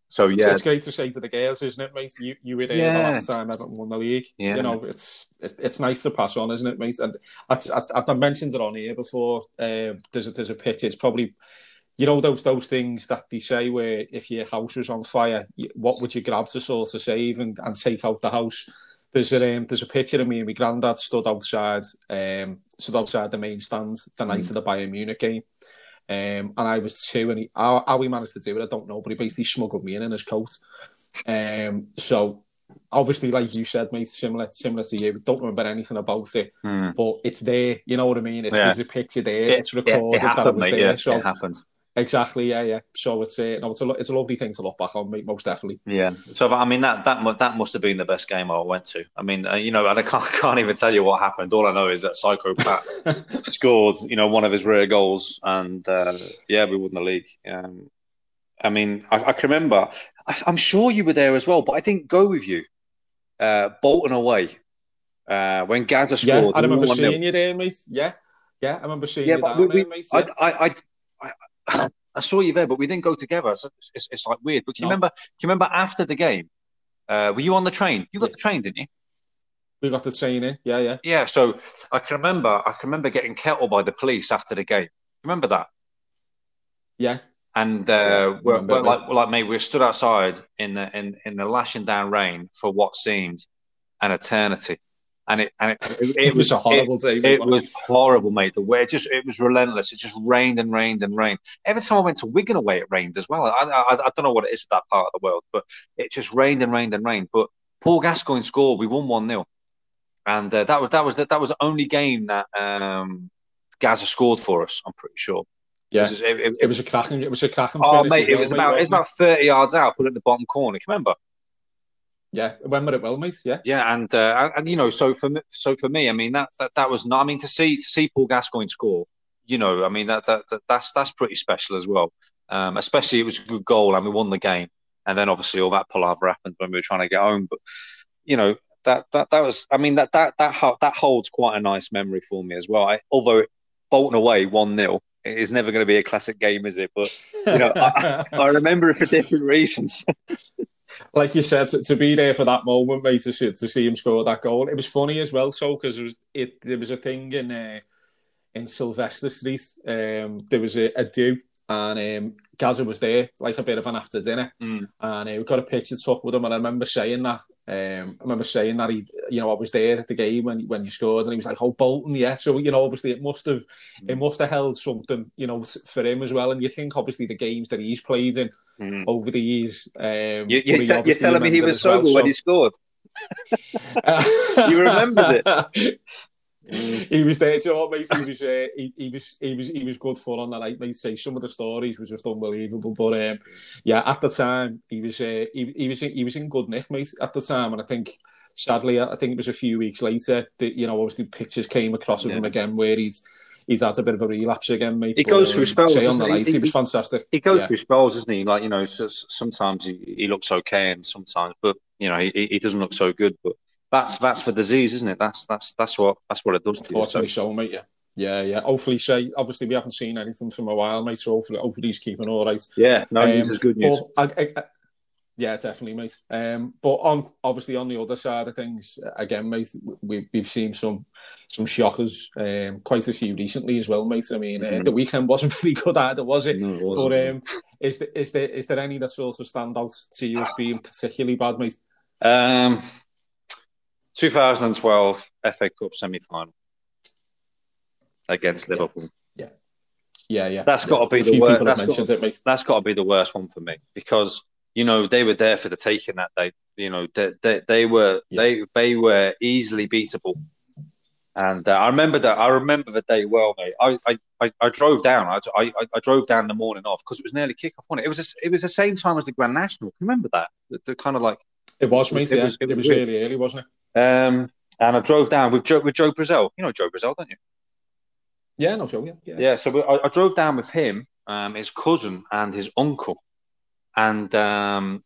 so yeah,
it's, great to say to the girls, isn't it, mate? You you were there yeah. the last time Everton won the league. Yeah. You know, it's it, it's nice to pass on, isn't it, mate? And I, I, have mentioned it on here before. Um, there's a, there's a pitch. It's probably you know those those things that they say where if your house was on fire, what would you grab to sort of save and, and take out the house? There's a um, there's a picture of me and my granddad stood outside um stood outside the main stand the night mm. of the Bayern Munich game. Um, and I was two, and he, how, how he managed to do it, I don't know, but he basically smuggled me in in his coat. Um, so obviously, like you said, mate, similar similar to you, don't remember anything about it,
mm.
but it's there. You know what I mean? It, yeah. There's a picture there.
It,
it's recorded.
It, it happened, mate.
There,
yeah,
so,
it happens.
Exactly, yeah, yeah. So it's a, no, it's a, it's a lovely thing to look back on, mate, most definitely.
Yeah. So I mean, that that that must have been the best game I went to. I mean, uh, you know, and I can't can't even tell you what happened. All I know is that Psycho Pat scored, you know, one of his rare goals, and uh, yeah, we won the league. Um, I mean, I, I can remember. I, am sure you were there as well, but I didn't go with you. Uh, Bolton away uh, when Gazza scored.
Yeah, I remember seeing you there, mate. Yeah, yeah, I remember seeing yeah, you but we, we, there, mate. Yeah.
I, I, I, I saw you there, but we didn't go together. So it's, it's, it's like weird. But can you remember? Can you remember after the game? Uh, were you on the train? You got yeah. the train, didn't you?
We got the train in. Yeah, yeah.
Yeah. So I can remember. I can remember getting kettled by the police after the game. Remember that?
Yeah.
And uh, yeah, we're, we're like, we're like, mate, we stood outside in the in, in the lashing down rain for what seemed an eternity and it and it, it,
it was, a horrible
day. It, was horrible, mate. The way it just it was relentless. It just rained and rained and rained. Every time I went to Wigan away, it rained as well. I, I, I don't know what it is for that part of the world, but it just rained and rained and rained. But Paul Gascoigne scored. We won one 0 and uh, that was that was that, that was the only game that um, Gazza scored for us. I'm pretty sure.
Yeah, it was, it, it was a cracking. It was a cracking.
Oh, mate, it was about it was about thirty yards out, put it in the bottom corner. Can you remember?
Yeah, when were it well, mate? Yeah,
yeah, and uh, and you know, so for me, so for me, I mean that, that that was not. I mean to see to see Paul Gascoigne score, you know, I mean that, that, that that's that's pretty special as well. Um, especially it was a good goal and we won the game, and then obviously all that palaver happened when we were trying to get home. But you know, that that that was. I mean, that that that that holds quite a nice memory for me as well. I, although Bolton away one 0 it is never going to be a classic game, is it? But you know, I, I remember it for different reasons.
like you said, to, to, be there for that moment, mate, to see, to see him score that goal. It was funny as well, so because it was it there was a thing in uh, in Sylvester Street. Um, there was a, a do and um, Gazza was there, like a bit of an after dinner,
mm.
and uh, we got a picture took with him. And I remember saying that, um, I remember saying that he, you know, I was there at the game when when you scored, and he was like, "Oh, Bolton, yeah." So you know, obviously, it must have, mm. it must have held something, you know, for him as well. And you think, obviously, the games that he's played in
mm.
over the years. Um,
you, are te- telling me he was sober well, when he scored. you remembered it.
he was there to all, mate. He was, uh, he, he, was, he was, he was good fun on that night, mate. Say some of the stories was just unbelievable, but um, yeah, at the time he was, uh, he, he was, in, he was in good nick, mate. At the time, and I think, sadly, I think it was a few weeks later that you know, obviously, pictures came across of yeah. him again where he's. He's had a bit of a relapse again, mate.
He goes through um, spells.
on the
night,
he, he, was fantastic.
He goes yeah. through spells, doesn't he? Like you know, sometimes he, he looks okay, and sometimes, but you know, he, he doesn't look so good. But that's that's for disease, isn't it? That's that's that's what that's what it does.
Unfortunately, so. so mate. Yeah, yeah, yeah. Hopefully, say obviously we haven't seen anything from a while, mate. So hopefully, hopefully he's keeping all right.
Yeah, no um, news is good news.
I, I, I, yeah, definitely, mate. Um, but on obviously on the other side of things, again, mate, we, we've seen some some shockers, um, quite a few recently as well, mate. I mean, mm-hmm. uh, the weekend wasn't very good either, was it?
No,
it but um, is there is there is there any that sort of stand out to you as being particularly bad, mate?
Um, 2012 FA Cup semi final against Liverpool.
Yeah. Yeah, yeah.
That's
yeah.
got to be the worst. That's, got, that's got to be the worst one for me because you know they were there for the taking that day. You know they they, they were yeah. they they were easily beatable. And uh, I remember that. I remember the day well, mate. I I, I, I drove down. I, I, I drove down the morning off because it was nearly kick off on it. It was a, it was the same time as the Grand National. Can you remember that? The, the kind of like
it was, mate. It, yeah. was, it, it was, was really early, wasn't it?
Um, and I drove down with Joe, with Joe Brazil. You know Joe Brazil, don't you?
Yeah, no, Joe. Yeah,
yeah. yeah so we, I, I, drove down with him, um, his cousin, and his uncle, and um,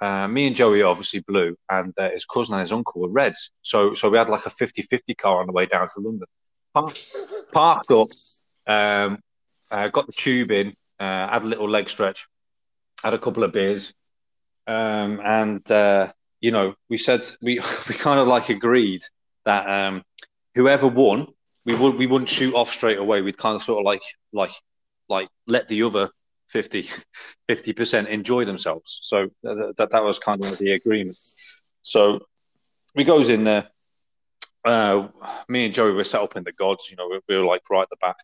uh, me and Joey obviously blue, and uh, his cousin and his uncle were reds. So, so we had like a 50-50 car on the way down to London. Parked, parked up, um, uh, got the tube in, uh, had a little leg stretch, had a couple of beers, um, and uh, you know, we said we we kind of like agreed that um, whoever won, we would we wouldn't shoot off straight away. We'd kind of sort of like like like let the other 50 percent enjoy themselves. So that, that was kind of the agreement. So we goes in there. Uh, me and Joey were set up in the gods. You know, we, we were like right at the back,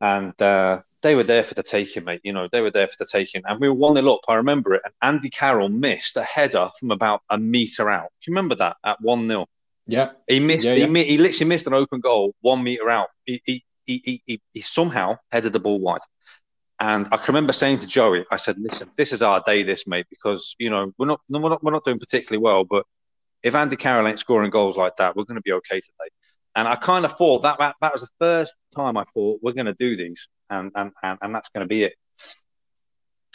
and uh, they were there for the taking, mate. You know, they were there for the taking. And we were 1 0 up. I remember it. And Andy Carroll missed a header from about a metre out. Do you remember that at 1 0?
Yeah.
He missed,
yeah,
yeah. He, he literally missed an open goal one metre out. He, he, he, he, he somehow headed the ball wide. And I can remember saying to Joey, I said, listen, this is our day, this, mate, because, you know, we're not, we're not, we're not doing particularly well, but if Andy Carroll ain't scoring goals like that, we're going to be okay today. And I kind of thought that, that that was the first time I thought we're going to do these, and and and, and that's going to be it.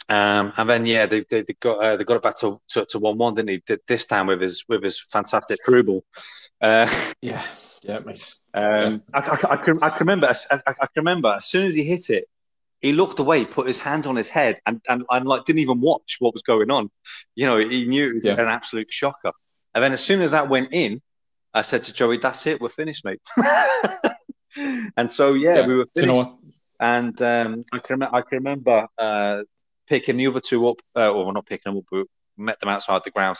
Um, and then yeah, they, they, they got uh, they got it back to, to, one one, didn't he? This time with his with his fantastic through ball.
Uh, yeah, yeah, mate.
Um, yeah. I, I, I, can, I can remember. I, I, can remember as soon as he hit it, he looked away, put his hands on his head, and, and, and like didn't even watch what was going on. You know, he knew it was yeah. an absolute shocker. And then as soon as that went in, I said to Joey, "That's it, we're finished, mate." and so yeah, yeah. we were finished. You know and um, I can I can remember uh, picking the other two up, uh, or not picking them up, but met them outside the ground,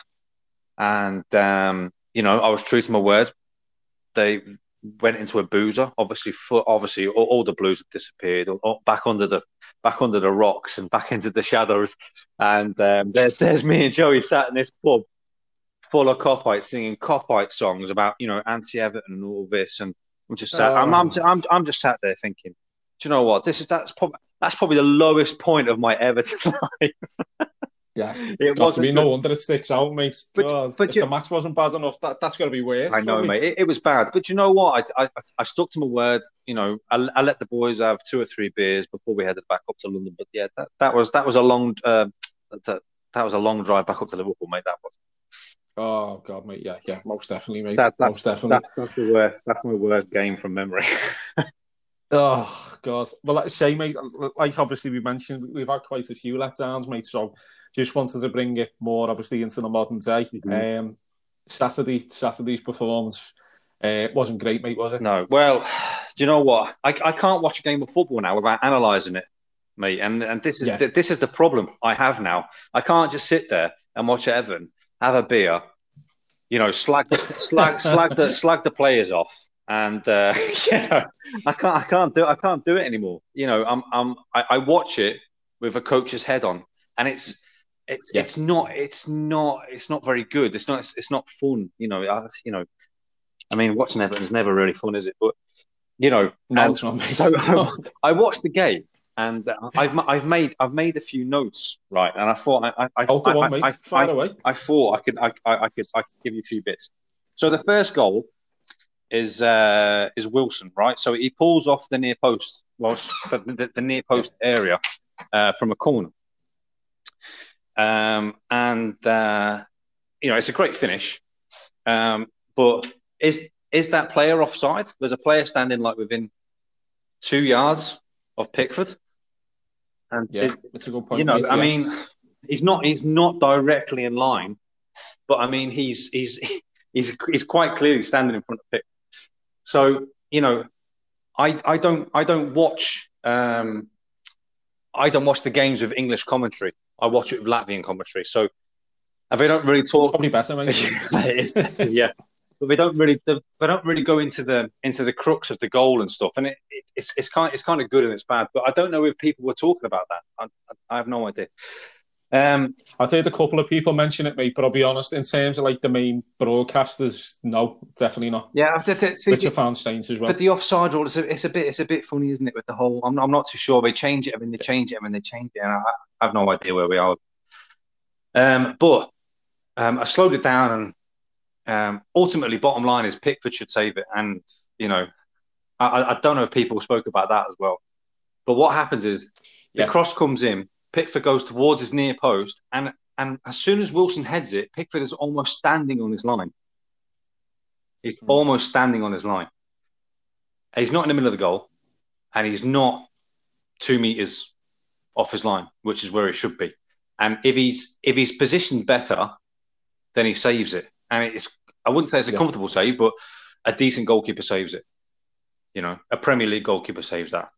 and um, you know I was true to my word. They went into a boozer. Obviously, for, obviously, all, all, the blues had disappeared, or, back under the back under the rocks and back into the shadows. And um, there's there's me and Joey sat in this pub full of Kopites singing Kopite songs about you know anti Everton and all this, and I'm just sat, oh. I'm, I'm, I'm I'm just sat there thinking, do you know what? This is that's probably that's probably the lowest point of my Everton life.
Yeah, it was be no wonder it sticks out, mate. But, but if you, the match wasn't bad enough, that that's got to be worse.
I know, mate. It, it, was bad, but you know what? I, I, I stuck to my word. You know, I, I, let the boys have two or three beers before we headed back up to London. But yeah, that, that was that was a long uh, that, that was a long drive back up to Liverpool, mate. That was.
Oh god, mate, yeah, yeah, most definitely, mate.
That,
most definitely.
That, that's the worst. That's my worst game from memory.
oh god. Well, like I say, mate, like obviously we mentioned, we've had quite a few letdowns, mate. So just wanted to bring it more, obviously, into the modern day. Mm-hmm. Um, Saturday, Saturday's performance uh, wasn't great, mate, was it?
No. Well, do you know what? I, I can't watch a game of football now without analysing it, mate. And and this is yeah. the, this is the problem I have now. I can't just sit there and watch Evan have a beer, you know, slag slag slag the slag the players off, and uh, you know, I can't I can't do I can't do it anymore. You know, I'm I'm I, I watch it with a coach's head on, and it's it's yeah. it's not it's not it's not very good. It's not it's, it's not fun. You know, I, you know, I mean, watching Everton is never really fun, is it? But you know,
no. So
I, I watched the game, and uh, I've I've made I've made a few notes, right? And I thought I I
oh,
I,
on.
I, I. I thought I could I, I could I could give you a few bits. So the first goal is uh, is Wilson, right? So he pulls off the near post, well, the, the, the near post area uh, from a corner, um, and uh, you know it's a great finish. Um, but is is that player offside? There's a player standing like within two yards of Pickford.
And yeah, it's a good point.
You know, I mean, he's not he's not directly in line, but I mean he's he's he's he's quite clearly standing in front of Pickford. So you know, I I don't I don't watch um I don't watch the games with English commentary. I watch it with Latvian commentary. So if they don't really talk,
it's probably better. Maybe.
yeah, but they don't really they, don't really go into the into the crux of the goal and stuff. And it, it, it's it's kind it's kind of good and it's bad. But I don't know if people were talking about that. I, I have no idea. Um,
I've heard a couple of people mention it, mate, but I'll be honest, in terms of like the main broadcasters, no, definitely not.
Yeah,
see, which I found strange as well.
But the offside rule is a, it's a bit it's a bit funny, isn't it? With the whole, I'm, I'm not too sure. They change it, I mean, they change it, I mean, they change it, and I, I have no idea where we are. Um, but um, I slowed it down and um, ultimately, bottom line is Pickford should save it, and you know, I, I, don't know if people spoke about that as well. But what happens is the yeah. cross comes in, Pickford goes towards his near post, and and as soon as Wilson heads it, Pickford is almost standing on his line. He's mm. almost standing on his line. He's not in the middle of the goal, and he's not two meters off his line, which is where he should be. And if he's if he's positioned better, then he saves it and it's I wouldn't say it's a yeah. comfortable save, but a decent goalkeeper saves it. You know, a Premier League goalkeeper saves that.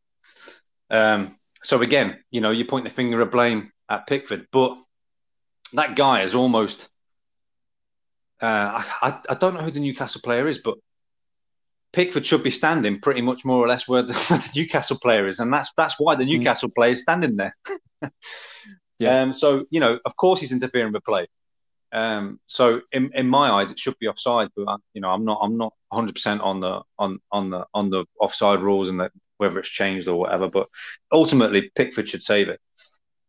Um, so again, you know, you point the finger of blame at Pickford, but that guy is almost. Uh, I, I don't know who the Newcastle player is, but Pickford should be standing pretty much more or less where the, where the Newcastle player is, and that's that's why the mm. Newcastle mm. player is standing there. yeah. Um, so you know, of course, he's interfering with play. Um, so in, in my eyes, it should be offside, but uh, you know, I'm not I'm not 100 percent on the on on the on the offside rules and that whether it's changed or whatever. But ultimately, Pickford should save it.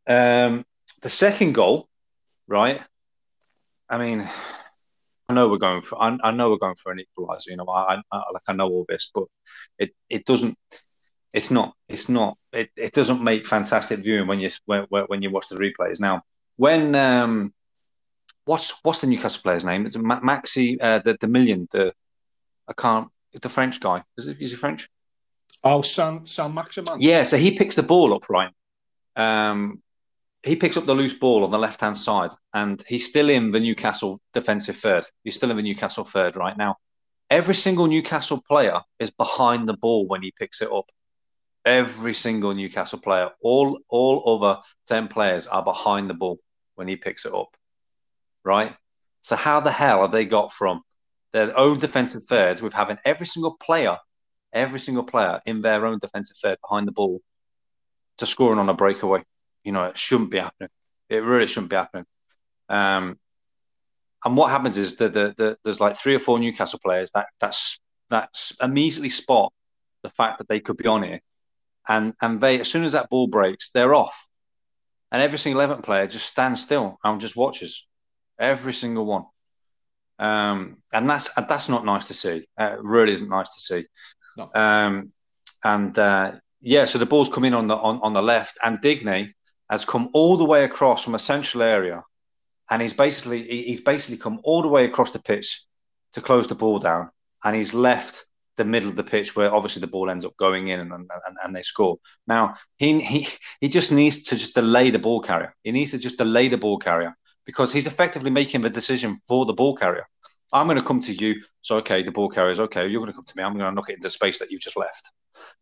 Um, the second goal, right? I mean, I know we're going for I, I know we're going for an equaliser. You know, I, I like I know all this, but it it doesn't. It's not. It's not. It, it doesn't make fantastic viewing when you when, when you watch the replays. Now, when um, what's what's the Newcastle player's name? It's Maxi, uh, the the million. The I can't. The French guy is it? Is he French?
Oh, Saint Saint-Maximin.
Yeah, so he picks the ball up right. Um, he picks up the loose ball on the left hand side, and he's still in the Newcastle defensive third. He's still in the Newcastle third right now. Every single Newcastle player is behind the ball when he picks it up. Every single Newcastle player, all all other ten players are behind the ball when he picks it up right? So how the hell have they got from their own defensive thirds with having every single player, every single player in their own defensive third behind the ball to scoring on a breakaway? You know, it shouldn't be happening. It really shouldn't be happening. Um, and what happens is that the, the, there's like three or four Newcastle players that that's that's immediately spot the fact that they could be on here, and and they as soon as that ball breaks, they're off, and every single Everton player just stands still and just watches every single one. Um, and that's that's not nice to see. Uh, really isn't nice to see. No. Um, and uh, yeah, so the ball's come in on the on, on the left, and Digne has come all the way across from a central area and he's basically he's basically come all the way across the pitch to close the ball down, and he's left the middle of the pitch where obviously the ball ends up going in and, and, and they score. Now he, he he just needs to just delay the ball carrier. He needs to just delay the ball carrier because he's effectively making the decision for the ball carrier. I'm going to come to you. So okay, the ball carrier is okay. You're going to come to me. I'm going to knock it into space that you've just left.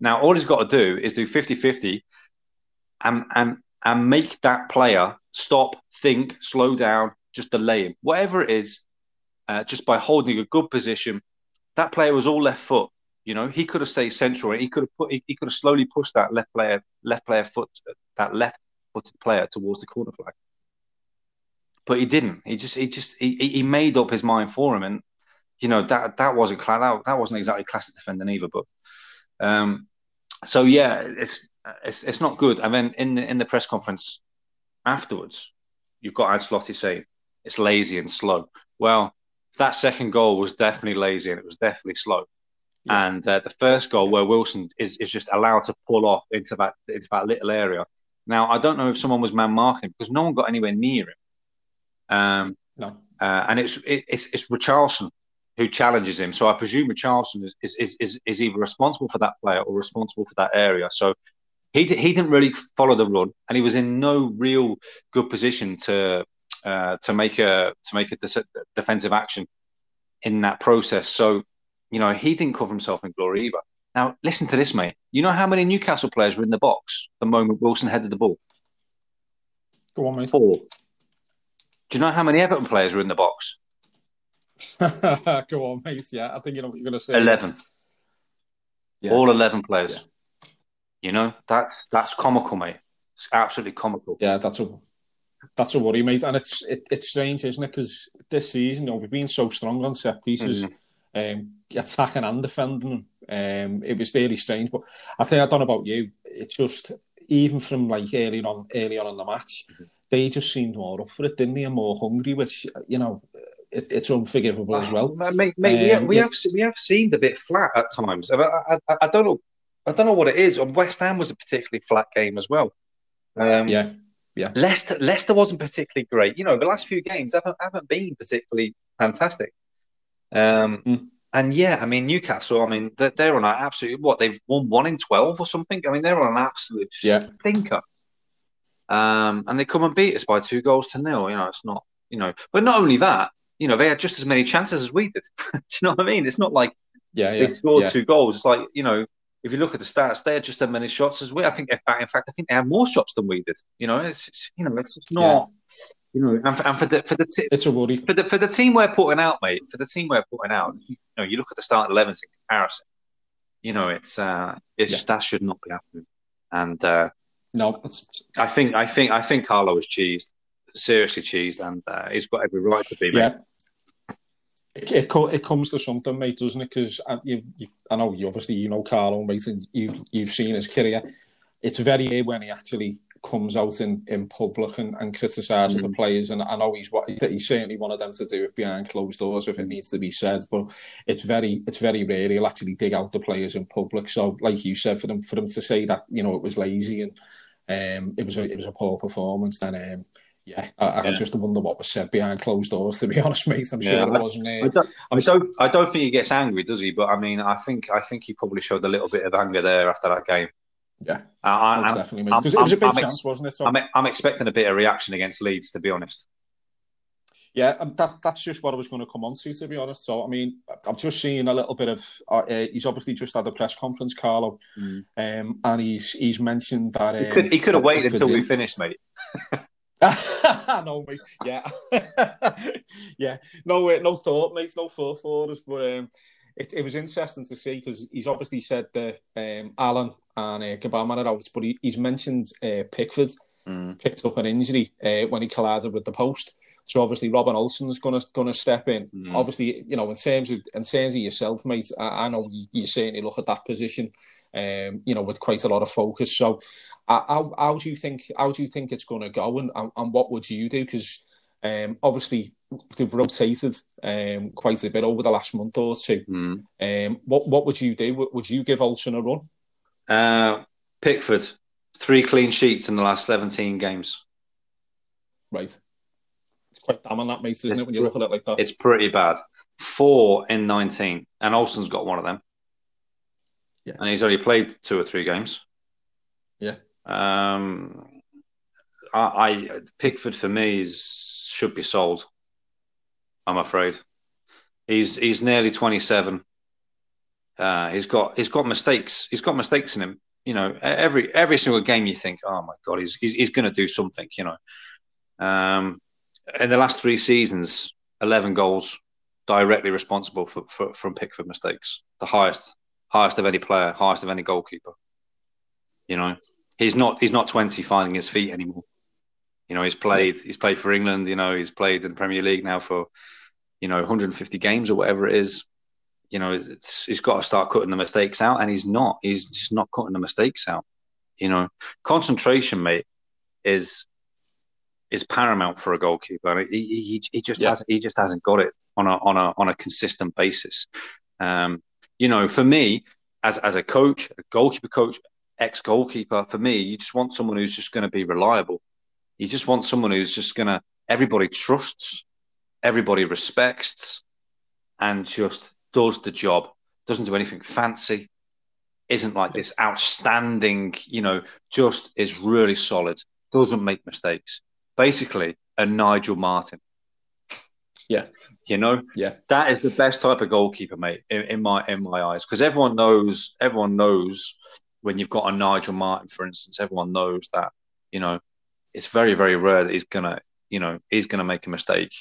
Now all he's got to do is do 50-50 and and and make that player stop, think, slow down, just delay him. Whatever it is, uh, just by holding a good position, that player was all left foot. You know, he could have stayed central. He could have put. He, he could have slowly pushed that left player, left player foot, that left footed player towards the corner flag. But he didn't. He just, he just, he, he made up his mind for him, and you know that that wasn't that, that wasn't exactly classic defending either. But um, so yeah, it's it's it's not good. And then in the in the press conference afterwards, you've got Ancelotti saying it's lazy and slow. Well, that second goal was definitely lazy and it was definitely slow. Yeah. And uh, the first goal where Wilson is, is just allowed to pull off into that into that little area. Now I don't know if someone was man marking because no one got anywhere near him. Um,
no,
uh, and it's it, it's it's Richarlison who challenges him. So I presume Richarlison is, is is is either responsible for that player or responsible for that area. So he he didn't really follow the run, and he was in no real good position to uh, to make a to make a de- defensive action in that process. So, you know, he didn't cover himself in glory either. Now, listen to this, mate. You know how many Newcastle players were in the box the moment Wilson headed the ball?
Go on, mate.
Four. Do you know how many Everton players were in the box?
Go on, mate. Yeah, I think you know what you're going to say.
Eleven. Yeah. All eleven players. Yeah. You know that's that's comical, mate. It's absolutely comical.
Yeah, that's a that's a worry, mate. And it's it, it's strange, isn't it? Because this season, you know, we've been so strong on set pieces, mm-hmm. um, attacking and defending. Um, it was really strange. But I think I don't know about you. It's just even from like early on, early on in the match, mm-hmm. They just seemed more up for it, didn't they? And more hungry, which you know. It, it's unforgivable as well.
Mate, mate um, we, have, we have we have seemed a bit flat at times. I, I, I, I don't know I don't know what it is. West Ham was a particularly flat game as well.
Um, yeah, yeah.
Leicester, Leicester wasn't particularly great. You know, the last few games haven't, haven't been particularly fantastic. Um, mm. And yeah, I mean, Newcastle, I mean, they're, they're on an absolute, what, they've won one in 12 or something? I mean, they're on an absolute yeah. stinker. Um, and they come and beat us by two goals to nil. You know, it's not, you know, but not only that, you know, they had just as many chances as we did. Do you know what I mean? It's not like
yeah,
yeah
they
scored
yeah.
two goals. It's like, you know, if you look at the stats, they had just as many shots as we. I think, they're in fact, I think they had more shots than we did. You know, it's, it's you know, it's just not. Yeah. You know, and for, and for the for the
t- it's a worry
for the for the team we're putting out, mate. For the team we're putting out, you know, you look at the start 11s in comparison. You know, it's uh, it's yeah. that should not be happening. And uh,
no,
I think I think I think Carlo was cheesed, seriously cheesed, and uh, he's got every right to be. Mate.
Yeah. It, it, it, comes to something, mate, doesn't it? Because uh, you, you, I know you obviously you know Carlo, mate, and you've you've seen his career. It's very rare when he actually comes out in, in public and, and criticises mm-hmm. the players, and I know he's what he's certainly wanted them to do it behind closed doors if it needs to be said. But it's very it's very rare he'll actually dig out the players in public. So, like you said, for them for them to say that you know it was lazy and um, it was a it was a poor performance, then. Um, yeah, I, I yeah. just wonder what was said behind closed doors. To be honest, mate, I'm sure yeah, it wasn't. Uh,
I, don't, I don't, I don't think he gets angry, does he? But I mean, I think, I think he probably showed a little bit of anger there after that game.
Yeah, uh, I, definitely, because it was a big I'm chance, ex- wasn't it? So...
I'm, I'm expecting a bit of reaction against Leeds, to be honest.
Yeah, and that, that's just what I was going to come on to, to be honest. So, I mean, I've just seen a little bit of. Uh, uh, he's obviously just had a press conference, Carlo, mm. um, and he's he's mentioned that. Um,
he could, he could have waited until we finished, mate.
no, mate. Yeah, yeah. No, uh, no thought, mate. No thought for us, but um, it, it was interesting to see because he's obviously said that um, Allan and uh, Gbamin are out, but he, he's mentioned uh, Pickford mm. picked up an injury uh, when he collided with the post. So obviously Robin Olsen's gonna gonna step in. Mm. Obviously, you know, in terms of in terms of yourself, mate, I, I know you, you certainly look at that position, um, you know, with quite a lot of focus. So how, how do you think how do you think it's going to go, and, and what would you do? Because um, obviously they've rotated um, quite a bit over the last month or two. Mm. Um, what what would you do? Would you give Olsen a run?
Uh, Pickford, three clean sheets in the last seventeen games.
Right. It's quite damning that, mate, isn't it's it, when you look at it like that?
It's pretty bad. Four in 19, and Olsen's got one of them.
Yeah.
And he's only played two or three games.
Yeah.
Um, I, I Pickford for me is should be sold. I'm afraid. He's he's nearly 27. Uh, he's got he's got mistakes. He's got mistakes in him. You know, every every single game you think, oh my god, he's he's, he's going to do something. You know, um, in the last three seasons, 11 goals directly responsible for, for from Pickford mistakes, the highest highest of any player, highest of any goalkeeper. You know, he's not he's not 20 finding his feet anymore. You know, he's played he's played for England. You know, he's played in the Premier League now for you know 150 games or whatever it is. You know, it's, he's got to start cutting the mistakes out, and he's not. He's just not cutting the mistakes out. You know, concentration, mate, is is paramount for a goalkeeper. And he, he, he just yeah. has he just hasn't got it on a on a on a consistent basis. Um, you know, for me, as as a coach, a goalkeeper coach, ex goalkeeper, for me, you just want someone who's just going to be reliable. You just want someone who's just going to everybody trusts, everybody respects, and just does the job. Doesn't do anything fancy. Isn't like this outstanding, you know, just is really solid. Doesn't make mistakes. Basically, a Nigel Martyn.
Yeah,
you know,
yeah,
that is the best type of goalkeeper, mate, in, in my in my eyes, because everyone knows, everyone knows when you've got a Nigel Martyn, for instance, everyone knows that you know it's very very rare that he's gonna, you know, he's gonna make a mistake,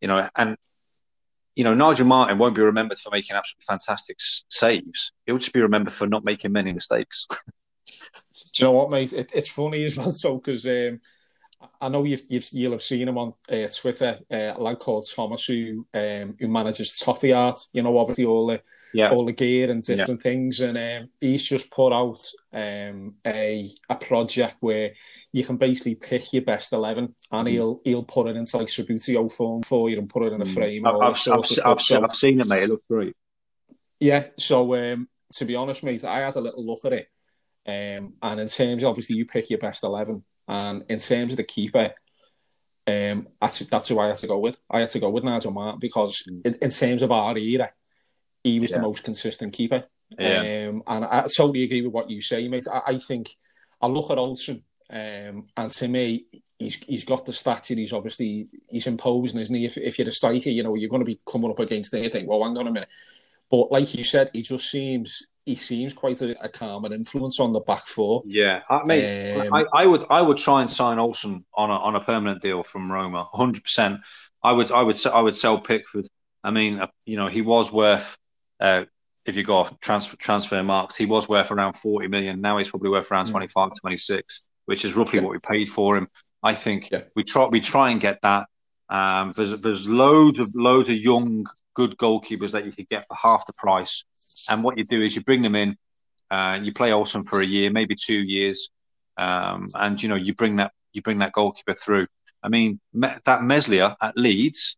you know, and you know Nigel Martyn won't be remembered for making absolutely fantastic saves. He'll just be remembered for not making many mistakes.
Do you know what, mate? It, it's funny as well, so because um, I know you've, you've you'll have seen him on uh, Twitter. Uh, a lad called Thomas who um, who manages Toffee Art. You know, obviously all the yeah. all the gear and different yeah. things, and um, he's just put out um, a a project where you can basically pick your best eleven, and mm. he'll he'll put it into like Subbuteo form for you and put it in a mm. frame.
I've, I've, I've, I've, so, I've seen it, mate. It looks great.
Yeah. So um, to be honest, mate, I had a little look at it. Um, and in terms, obviously, you pick your best eleven. And in terms of the keeper, um, that's, that's who I had to go with. I had to go with Nigel Martyn because mm. in, in terms of our era, he was yeah. the most consistent keeper.
Yeah.
Um, and I totally agree with what you say, mate. I, I think I look at Olsen, um, and to me, he's he's got the stature. He's obviously he's imposing, isn't he? If, if you're a striker, you know you're going to be coming up against anything. Well, hang on a minute. But like you said, he just seems he seems quite a, a calm and influence on the back four.
Yeah, I mean, um, I, I, would I would try and sign Olsen on a on a permanent deal from Roma, hundred percent. I would I would I would sell Pickford. I mean, uh, you know, he was worth. Uh, if you go off Transfermarkt, he was worth around 40 million. Now he's probably worth around mm. 25, 26, which is roughly yeah. what we paid for him. I think yeah. we try we try and get that. Um, there's there's loads of loads of young good goalkeepers that you could get for half the price. And what you do is you bring them in, uh, you play Olsen for a year, maybe two years, um, and you know you bring that you bring that goalkeeper through. I mean, me- that Meslier at Leeds.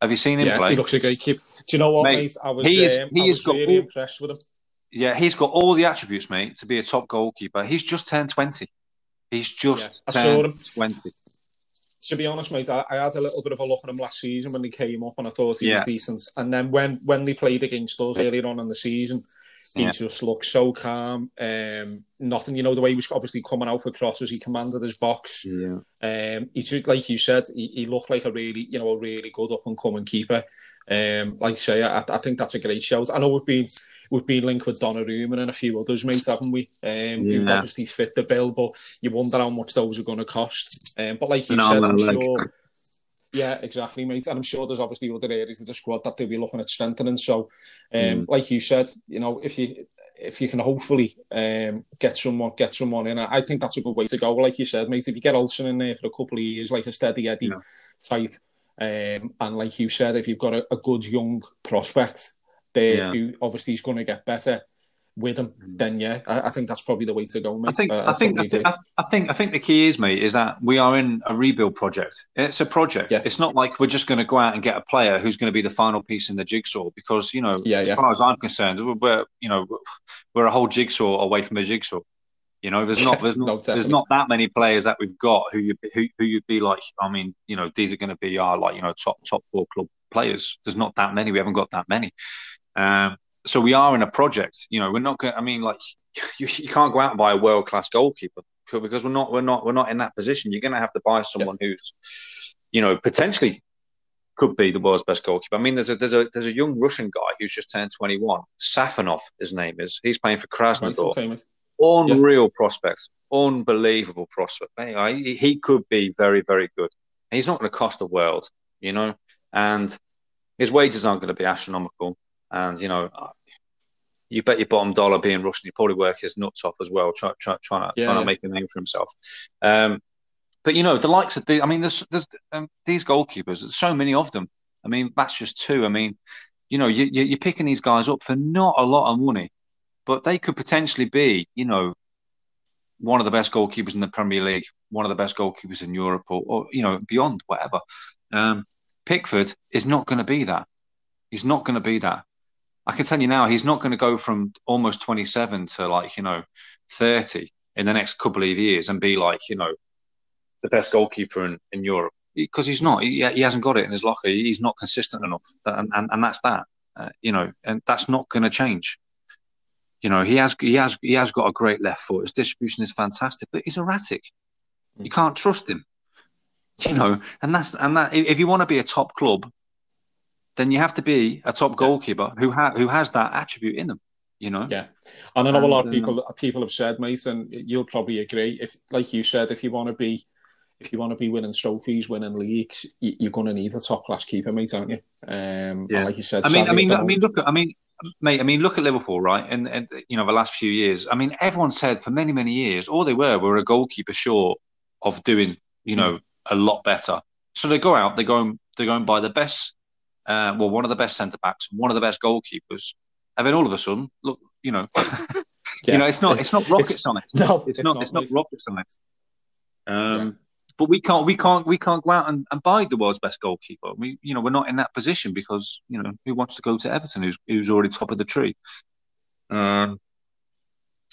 Have you seen him
yeah,
play?
He looks a great keeper. Do you know what, mate? mate? I was, he is, um, he I was got really all, impressed with him.
Yeah, he's got all the attributes, mate, to be a top goalkeeper. He's just turned twenty. He's just yeah, turned twenty
to be honest, mate, I, I, had a little bit of a look at him last season when he came up, and I thought he yeah. was decent. And then when when they played against us earlier on in the season, he yeah. just looked so calm. Um, nothing, you know, the way he was obviously coming out for crosses, he commanded his box.
Yeah.
Um, he just, like you said, he, he looked like a really, you know, a really good up and coming keeper. Um, like I say, I, I think that's a great shout. I know we've been we've been linked with Donnarumma and a few others, mate, haven't we? Um, yeah. Who obviously fit the bill, but you wonder how much those are going to cost. Um, but like you no, said, I'm like... sure. Yeah, exactly, mate. And I'm sure there's obviously other areas of the squad that they'll be looking at strengthening. So, um, mm. like you said, you know, if you if you can hopefully um, get someone get someone in, I think that's a good way to go. Like you said, mate, if you get Olsen in there for a couple of years, like a steady Eddie yeah. type, um, and like you said, if you've got a, a good young prospect there yeah. who obviously is going to get better with him, mm. then yeah, I, I, think that's probably the way to go. Mate.
I think, uh, I, think I, think, I, think, I think the key is, mate, is that we are in a rebuild project. It's a project. Yeah. It's not like we're just going to go out and get a player who's going to be the final piece in the jigsaw. Because you know,
yeah,
as
yeah.
far as I'm concerned, we're you know we're a whole jigsaw away from a jigsaw. You know, there's not there's not no, there's not that many players that we've got who you who, who you'd be like. I mean, you know, these are going to be our like you know top top four club players. There's not that many. We haven't got that many. Um, so we are in a project. You know, we're not going. I mean, like you, you can't go out and buy a world class goalkeeper because we're not we're not we're not in that position. You're going to have to buy someone yeah. who's, you know, potentially could be the world's best goalkeeper. I mean, there's a there's a there's a young Russian guy who's just turned 21. Safonov, his name is. He's playing for Krasnodar. Unreal yeah. prospect, unbelievable prospect. He, he could be very very good. He's not going to cost the world, you know, and his wages aren't going to be astronomical. And you know, you bet your bottom dollar being Russian, he probably work his nuts off as well, try, try, trying to yeah. trying to make a name for himself. Um, but you know, the likes of the, I mean, there's, there's um, these goalkeepers. There's so many of them. I mean, that's just two. I mean, you know, you, you're picking these guys up for not a lot of money, but they could potentially be, you know, one of the best goalkeepers in the Premier League, one of the best goalkeepers in Europe, or, or you know, beyond, whatever. Um, Pickford is not going to be that. He's not going to be that. I can tell you now, he's not going to go from almost 27 to like, you know, 30 in the next couple of years and be like, you know, the best goalkeeper in, in Europe because he's not. He, he hasn't got it in his locker. He's not consistent enough, and and, and that's that. Uh, you know, and that's not going to change. You know, he has he has he has got a great left foot. His distribution is fantastic, but he's erratic. You mm. can't trust him. You know, and that's and that. If you want to be a top club, then you have to be a top goalkeeper who ha- who has that attribute in them. You know.
Yeah, and I know and, a lot of people um, people have said, mate, and you'll probably agree. If, like you said, if you want to be if you want to be winning trophies, winning leagues, you're going to need a top class keeper, mate, aren't you? Um, yeah. Like you said,
I mean, I mean, I mean, look, I mean, mate, I mean, look at Liverpool, right? And, and you know, the last few years, I mean, everyone said for many, many years, all they were were a goalkeeper short of doing, you know, mm. a lot better. So they go out, they go and they go and buy the best, uh, well, one of the best centre backs, one of the best goalkeepers, and then all of a sudden, look, you know, yeah. you know, it's not, it's, it's not rocket science. No, it's, it's not, not, it's not rocket science. Um, yeah but we can't we can't we can't go out and, and buy the world's best goalkeeper. We you know we're not in that position because you know who wants to go to Everton who's who's already top of the tree. Um,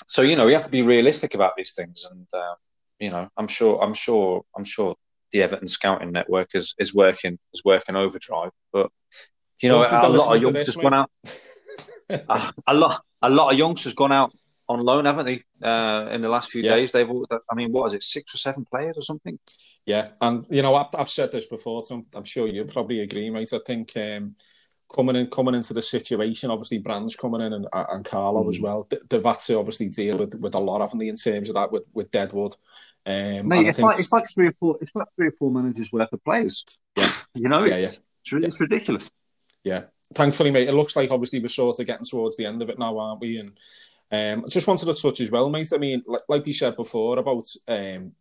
so you know we have to be realistic about these things, and uh, you know I'm sure I'm sure I'm sure the Everton scouting network is is working is working overdrive, but you know a lot of youngsters gone out. a, a lot a lot of youngsters gone out on loan, haven't they? Uh, in the last few yeah. days, they've. I mean, what is it, six or seven players or something?
Yeah, and you know, I've, I've said this before, so I'm, I'm, sure you probably agree, mate. I think um, coming in, coming into the situation, obviously, Brands coming in and, and Carlo mm. as well. They've had to obviously deal with, with a lot, haven't they, in terms of that with with Deadwood.
Um, Mate, it's like it's like three or four. It's like three or four managers worth of players. Yeah, you know, it's, yeah, yeah. It's, it's ridiculous.
Yeah, thankfully, mate, it looks like obviously we're sort of getting towards the end of it now, aren't we? And um, I just wanted to touch as well, mate. I mean, like, like we said before about um,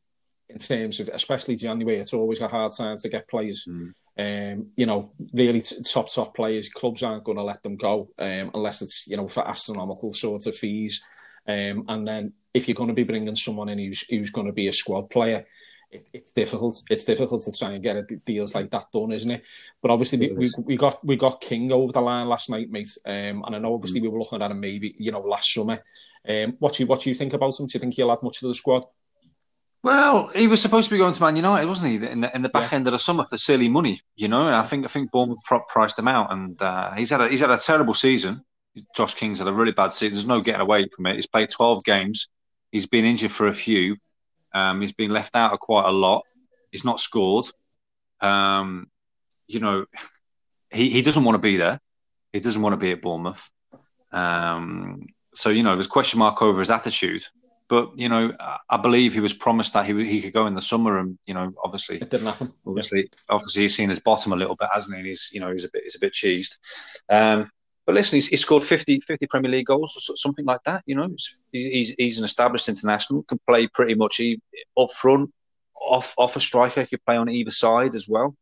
in terms of especially January, it's always a hard time to get players. Mm. Um, you know, really t- top top players. Clubs aren't going to let them go um, unless it's you know for astronomical sort of fees. Um, and then if you're going to be bringing someone in who's who's going to be a squad player, it, it's difficult. It's difficult to try and get a, deals like that done, isn't it? But obviously, we, we, got we got King over the line last night, mate. Um, and I know obviously mm. we were looking at him maybe you know last summer. Um, what do you what do you think about him? Do you think he'll add much to the squad?
Well, he was supposed to be going to Man United, wasn't he? In the, in the back yeah. end of the summer for silly money, you know. And I think I think Bournemouth priced him out, and uh, he's had a, he's had a terrible season. Josh King's had a really bad season. There's no getting away from it. He's played 12 games. He's been injured for a few. Um, he's been left out of quite a lot. He's not scored. Um, you know, he, he doesn't want to be there. He doesn't want to be at Bournemouth. Um, so, you know, there's a question mark over his attitude. But, you know, I believe he was promised that he, he could go in the summer and, you know, obviously
it didn't happen.
Obviously, yeah. obviously he's seen his bottom a little bit, hasn't he? And he's, you know, he's a bit, he's a bit cheesed. Um, but listen, he's, scored 50, 50 Premier League goals or something like that. You know, he's, he's an established international, can play pretty much up front, off off a striker, can play on either side as well.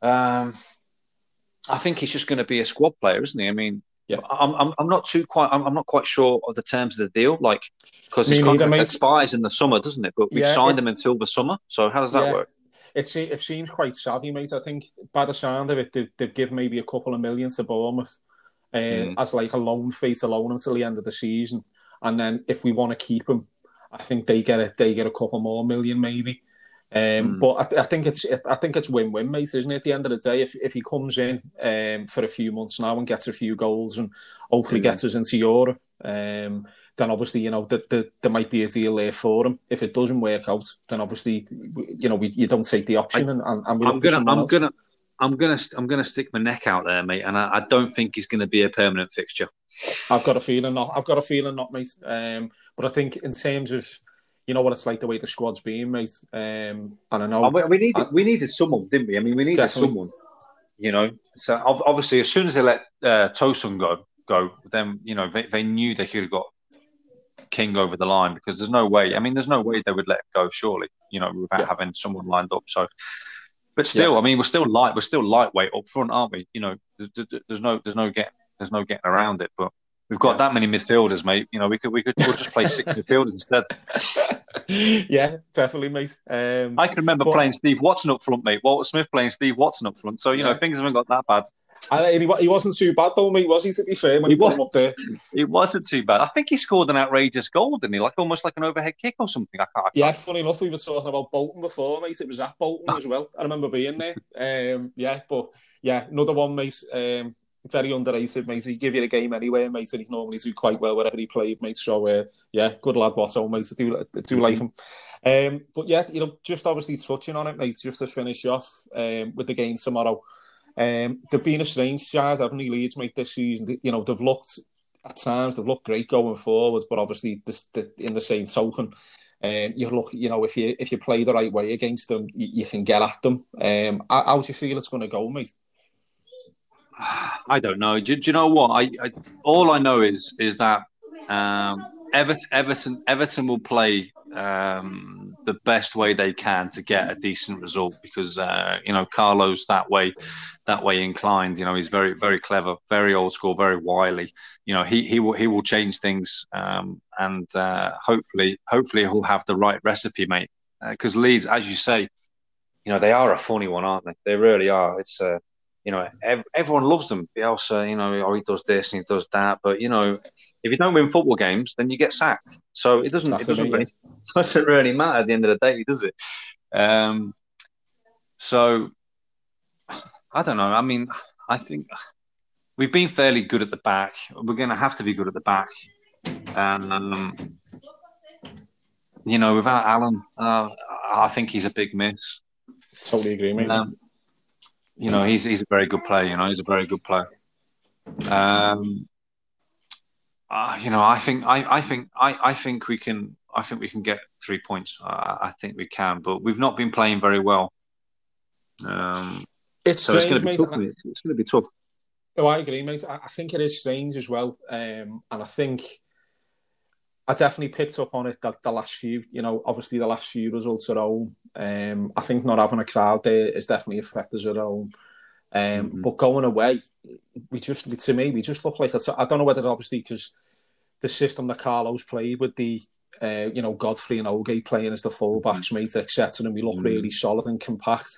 Um, I think he's just going to be a squad player, isn't he? I mean, yeah, I'm, I'm, I'm not too quite I'm, I'm not quite sure of the terms of the deal, like because his contract expires in the summer, doesn't it? But we've yeah, signed it, him until the summer, so how does that yeah. work?
It, it seems quite savvy, mate. I think by the sound of it, they've, they've given maybe a couple of million to Bournemouth uh, mm. as like a loan fee to loan until the end of the season. And then if we want to keep him, I think they get a they get a couple more million maybe. Um, mm. But I, I, think it's I think it's win-win, mate, isn't it? At the end of the day, if if he comes in um, for a few months now and gets a few goals and hopefully mm. gets us into Europe, um, then obviously you know that the, there might be a deal there for him. If it doesn't work out, then obviously you know we, you don't take the option I, and, and we
I'm gonna I'm else. gonna I'm gonna I'm gonna stick my neck out there, mate, and I, I don't think he's going to be a permanent fixture.
I've got a feeling not. I've got a feeling not, mate. Um, but I think in terms of you know what it's like the way the squad's being, mate. Um, and I know
we, we needed I, we needed someone, didn't we? I mean, we needed definitely. someone. You know, so obviously, as soon as they let uh, Tosun go, go, then you know they, they knew they could have got King over the line because there's no way. I mean, there's no way they would let him go. Surely, you know, without yeah. having someone lined up. So, but still, yeah. I mean, we're still light. We're still lightweight up front, aren't we? You know, there's, there's no there's no getting there's no getting around it. But We've got yeah. that many midfielders, mate. You know, we could we could we'll just play six midfielders instead.
Yeah, definitely, mate. Um,
I can remember but, playing Steve Watson up front, mate. Walter Smith playing Steve Watson up front. So you know, things haven't got that bad.
And he, he wasn't too bad though, mate. Was he? To be fair, when he, he was up there,
he wasn't too bad. I think he scored an outrageous goal, didn't he? Like almost like an overhead kick or something. I can't, I
can't. Yeah, funny enough, we were talking about Bolton before, mate. It was at Bolton as well. I remember being there. Um, yeah, but yeah, another one, mate. Um, very underrated, mate. He give you a game anyway, mate, and he normally do quite well wherever he played, mate. So, uh, yeah, good lad, Watto, mate. I do, I do like him. Um, but yeah, you know, just obviously touching on it, mate, just to finish off um, with the game tomorrow. Um, they've been a strange side, haven't they, Leeds, mate, this season? You know, they've looked, at times, they've looked great going forwards, but obviously, this, the, in the same token, um, you look, you know, if you if you play the right way against them, you, you can get at them. Um, how, how do you feel it's going to go, mate?
I don't know. Do, do you know what? I, I, all I know is is that um, Everton, Everton, Everton will play um, the best way they can to get a decent result because uh, you know Carlos that way, that way inclined. You know he's very very clever, very old school, very wily. You know he he will he will change things um, and uh, hopefully hopefully he'll have the right recipe, mate. Because uh, Leeds, as you say, you know they are a funny one, aren't they? They really are. It's uh, you know, ev- everyone loves them. Bielsa, you know, oh, he does this and he does that. But you know, if you don't win football games, then you get sacked. So it doesn't, it doesn't, really, it doesn't really matter at the end of the day, does it? Um, so I don't know. I mean, I think we've been fairly good at the back. We're going to have to be good at the back. And um, you know, without Allan, uh, I think he's a big miss.
Totally agree, mate. Um,
you know, he's he's a very good player. You know, he's a very good player. Um, uh, you know, I think I, I think I, I think we can I think we can get three points. Uh, I think we can, but we've not been playing very well. Um,
it's so strange,
it's going to be tough. It's going to be tough.
Oh, I agree, mate. I, I think it is strange as well, um, and I think I definitely picked up on it that the last few, you know, obviously the last few results at home. Um, I think not having a crowd there is definitely affected us at home. Um, mm-hmm. But going away, we just, to me, we just look like, I don't know whether obviously because the system that Carlos played with the, uh, you know, Godfrey and Oge playing as the fullbacks, mm-hmm. mate, etc., and we look mm-hmm. really solid and compact.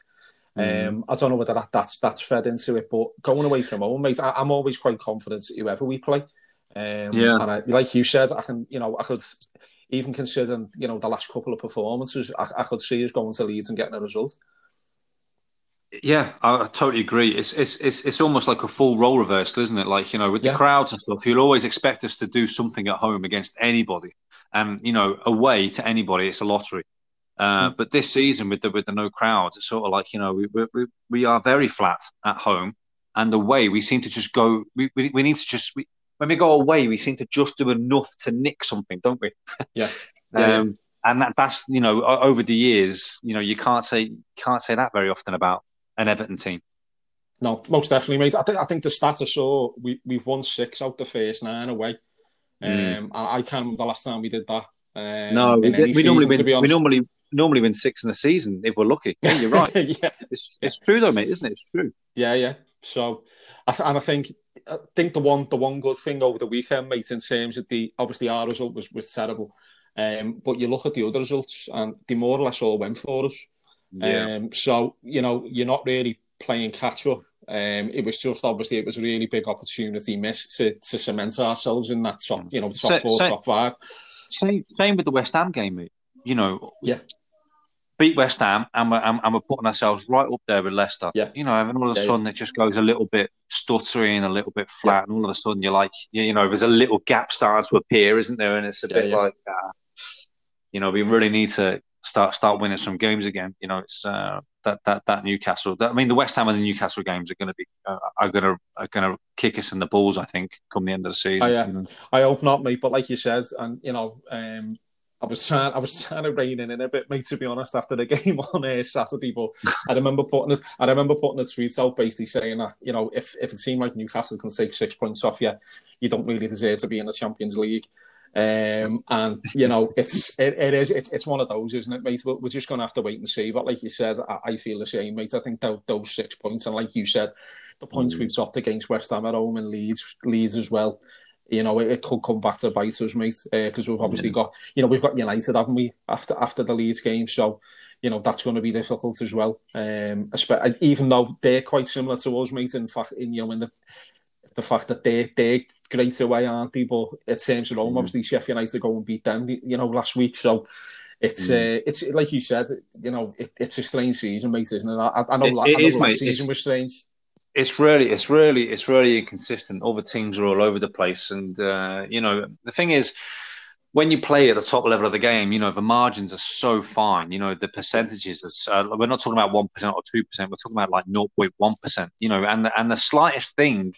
Mm-hmm. Um, I don't know whether that, that's that's fed into it, but going away from home, mate, I, I'm always quite confident whoever we play. Um, yeah. And I, like you said, I can, you know, I could even considering, you know, the last couple of performances, I, I could see us going to Leeds and getting a result.
Yeah, I, totally agree. It's, it's it's it's almost like a full role reversal, isn't it? Like you know, with the yeah. crowds and stuff, you'll always expect us to do something at home against anybody, and you know, away to anybody, it's a lottery. Uh, mm. But this season, with the with the no crowds, it's sort of like you know, we we we are very flat at home, and the way we seem to just go, we, we, we need to just we, when we go away, we seem to just do enough to nick something, don't we?
Yeah.
um, and that, that's you know over the years, you know, you can't say can't say that very often about an Everton team.
No, most definitely, mate. I think I think the stats I saw we we've won six out the first nine away. Mm. Um, I, I can't remember the last time we did that. Um,
no, we, we season, normally win. We normally normally win six in a season if we're lucky. Yeah, you're right. yeah, it's it's true though, mate, isn't it? It's true.
Yeah, yeah. So, and I think I think the one the one good thing over the weekend, mate, in terms of the obviously our result was, was terrible. Um, but you look at the other results and they more or less all went for us. Yeah. Um, so, you know, you're not really playing catch up. Um, it was just obviously it was a really big opportunity missed to, to cement ourselves in that top, you know, top four, top five.
same same with the West Ham game, mate. You know,
yeah,
beat West Ham, and we're, and, and we're putting ourselves right up there with Leicester.
Yeah.
You know, and all of a
Yeah,
sudden it just goes a little bit stuttering, a little bit flat, and all of a sudden you're like, you know, there's a little gap starting to appear, isn't there? And it's a
Yeah,
bit
yeah.
like, uh, you know, we really need to start start winning some games again. You know, it's uh, that that that Newcastle. That, I mean, the West Ham and the Newcastle games are going to be uh, are going to are going to kick us in the balls. I think come the end of the season.
Oh, yeah.
know.
I hope not, mate. But like you said, and you know, um, I was trying, I was trying to rein in a bit, mate. To be honest, after the game on uh, Saturday, but I remember putting it, I remember putting a tweet out basically saying that you know, if if it seemed like Newcastle can take six points off you, you don't really deserve to be in the Champions League. Um, and you know, it's it, it is it's, it's one of those, isn't it, mate? We're, we're just gonna have to wait and see. But like you said, I, I feel the same, mate. I think those, those six points, and like you said, the points
Mm.
we've dropped against West Ham at home and Leeds, Leeds as well. You know, it, it could come back to bite us, mate. Because we've obviously got, you know, we've got United, haven't we? After after the Leeds game, so you know that's going to be difficult as well. Um, even though they're quite similar to us, mate. In fact, in you know, in the the fact that they they're great away, aren't they? But it seems at home,
Mm.
obviously Sheffield United go and beat them, you know, last week. So it's
Mm.
uh, it's like you said, you know, it, it's a strange season, mate, isn't it? I, I know,
It- it
I know
is,
last
mate.
season
It's-
was strange.
It's really it's really it's really inconsistent. Other teams are all over the place. And uh, you know the thing is when you play at the top level of the game you know the margins are so fine. You know the percentages are so, we're not talking about 1% or 2% we're talking about like 0.1% you know and the, and the slightest thing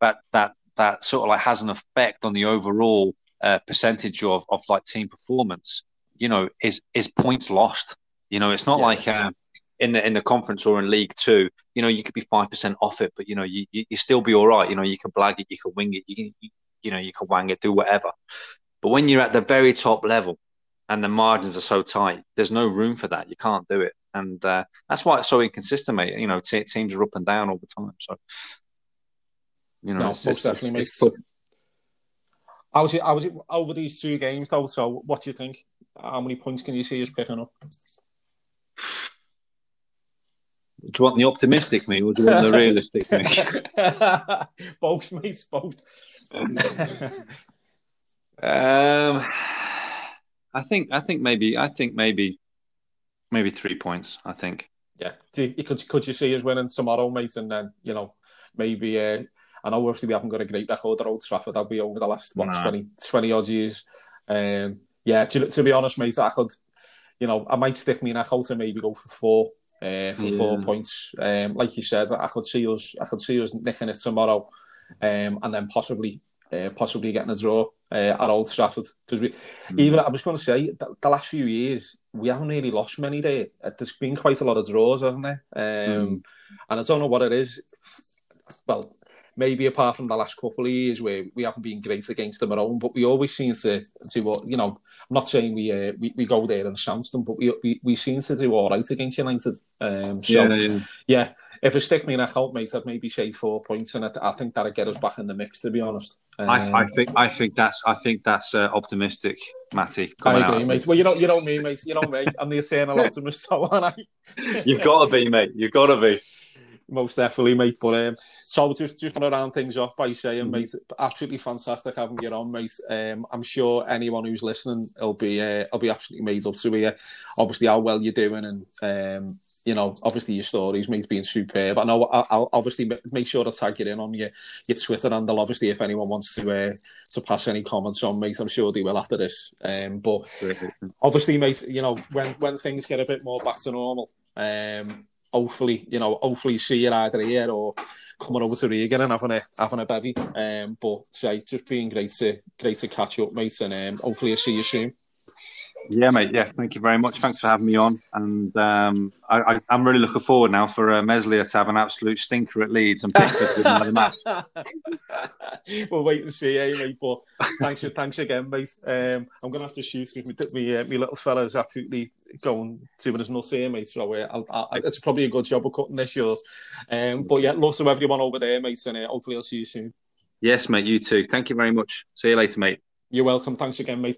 that that that sort of like has an effect on the overall uh, percentage of of like team performance you know is is points lost. You know it's not
Yeah.
like uh, in the in the conference or in League Two, you know, you could be five percent off it, but you know, you, you you still be all right. You know, you can blag it, you can wing it, you can you, you know, you can wang it, do whatever. But when you're at the very top level and the margins are so tight, there's no room for that. You can't do it, and uh, that's why it's so inconsistent, mate. You know, te teams are up and down all the time. So, you know,
No,
it's,
most
it's,
definitely,
it's, tough.
Was? How was over these two games, though? So, what do you think? How many points can you see us picking up?
Do you want the optimistic me or do you want the realistic me?
both, mate, both.
Um, I think I think maybe I think maybe maybe three points. I think.
yeah, you, could could you see us winning tomorrow, mate? And then you know maybe uh, I know obviously we haven't got a great record at Old Trafford. That'll be over the last what
No.
20, 20 odd years? Um, yeah, to, to be honest, mate, I could, you know, I might stick me neck out and maybe go for four. Uh, for four points, um, like you said, I could see us. I could see us nicking it tomorrow, um, and then possibly, uh, possibly getting a draw uh, at Old Trafford. Because we, even I was going to say, the, the last few years we haven't really lost many there. Uh, There's been quite a lot of draws, haven't there? Um, And I don't know what it is. Well, maybe apart from the last couple of years where we haven't been great against them at home, but we always seem to to what you know. I'm not saying we uh, we, we go there and chance them, but we, we we seem to do all right against United. Um, so
yeah, yeah.
yeah, if it stick me neck out, mate, I'd maybe say four points, and I, I think that'd get us back in the mix. To be honest, um,
I, I think I think that's I think that's uh, optimistic, Matty.
I agree,
out.
mate. Well, you know, you know me, mate. You know me. I'm the eternal optimist, so aren't I?
You've got to be, mate. You've got to be.
Most definitely, mate. But um, so just just want to round things off by saying,
Mhm.
mate, absolutely fantastic having you on, mate. Um, I'm sure anyone who's listening will be uh, will be absolutely made up to hear, obviously how well you're doing, and um, you know, obviously your stories, mate, being superb. I know I'll, I'll obviously make sure to tag you in on your your Twitter handle. Obviously, if anyone wants to uh, to pass any comments on, mate, I'm sure they will after this. Um, but obviously, mate, you know, when when things get a bit more back to normal, um, hopefully, you know, hopefully see you either here or coming over to Riga and having a having a bevy. Um, but say just being great to great to catch up, mate, and um, hopefully I'll see you soon.
Yeah, mate. Yeah, thank you very much. Thanks for having me on, and um, I, I, I'm really looking forward now for uh, Meslier to have an absolute stinker at Leeds and Pickford with another match.
we'll wait and see, eh, mate. But thanks, thanks again, mate. Um, I'm gonna have to shoot because my, my, uh, my little fella's absolutely going to his nuts here, mate. So uh, I'll, I'll, it's probably a good job of cutting this short. Um, but yeah, love to everyone over there, mate, and uh, hopefully I'll see you soon.
Yes, mate. You too. Thank you very much. See you later, mate.
You're welcome. Thanks again, mate.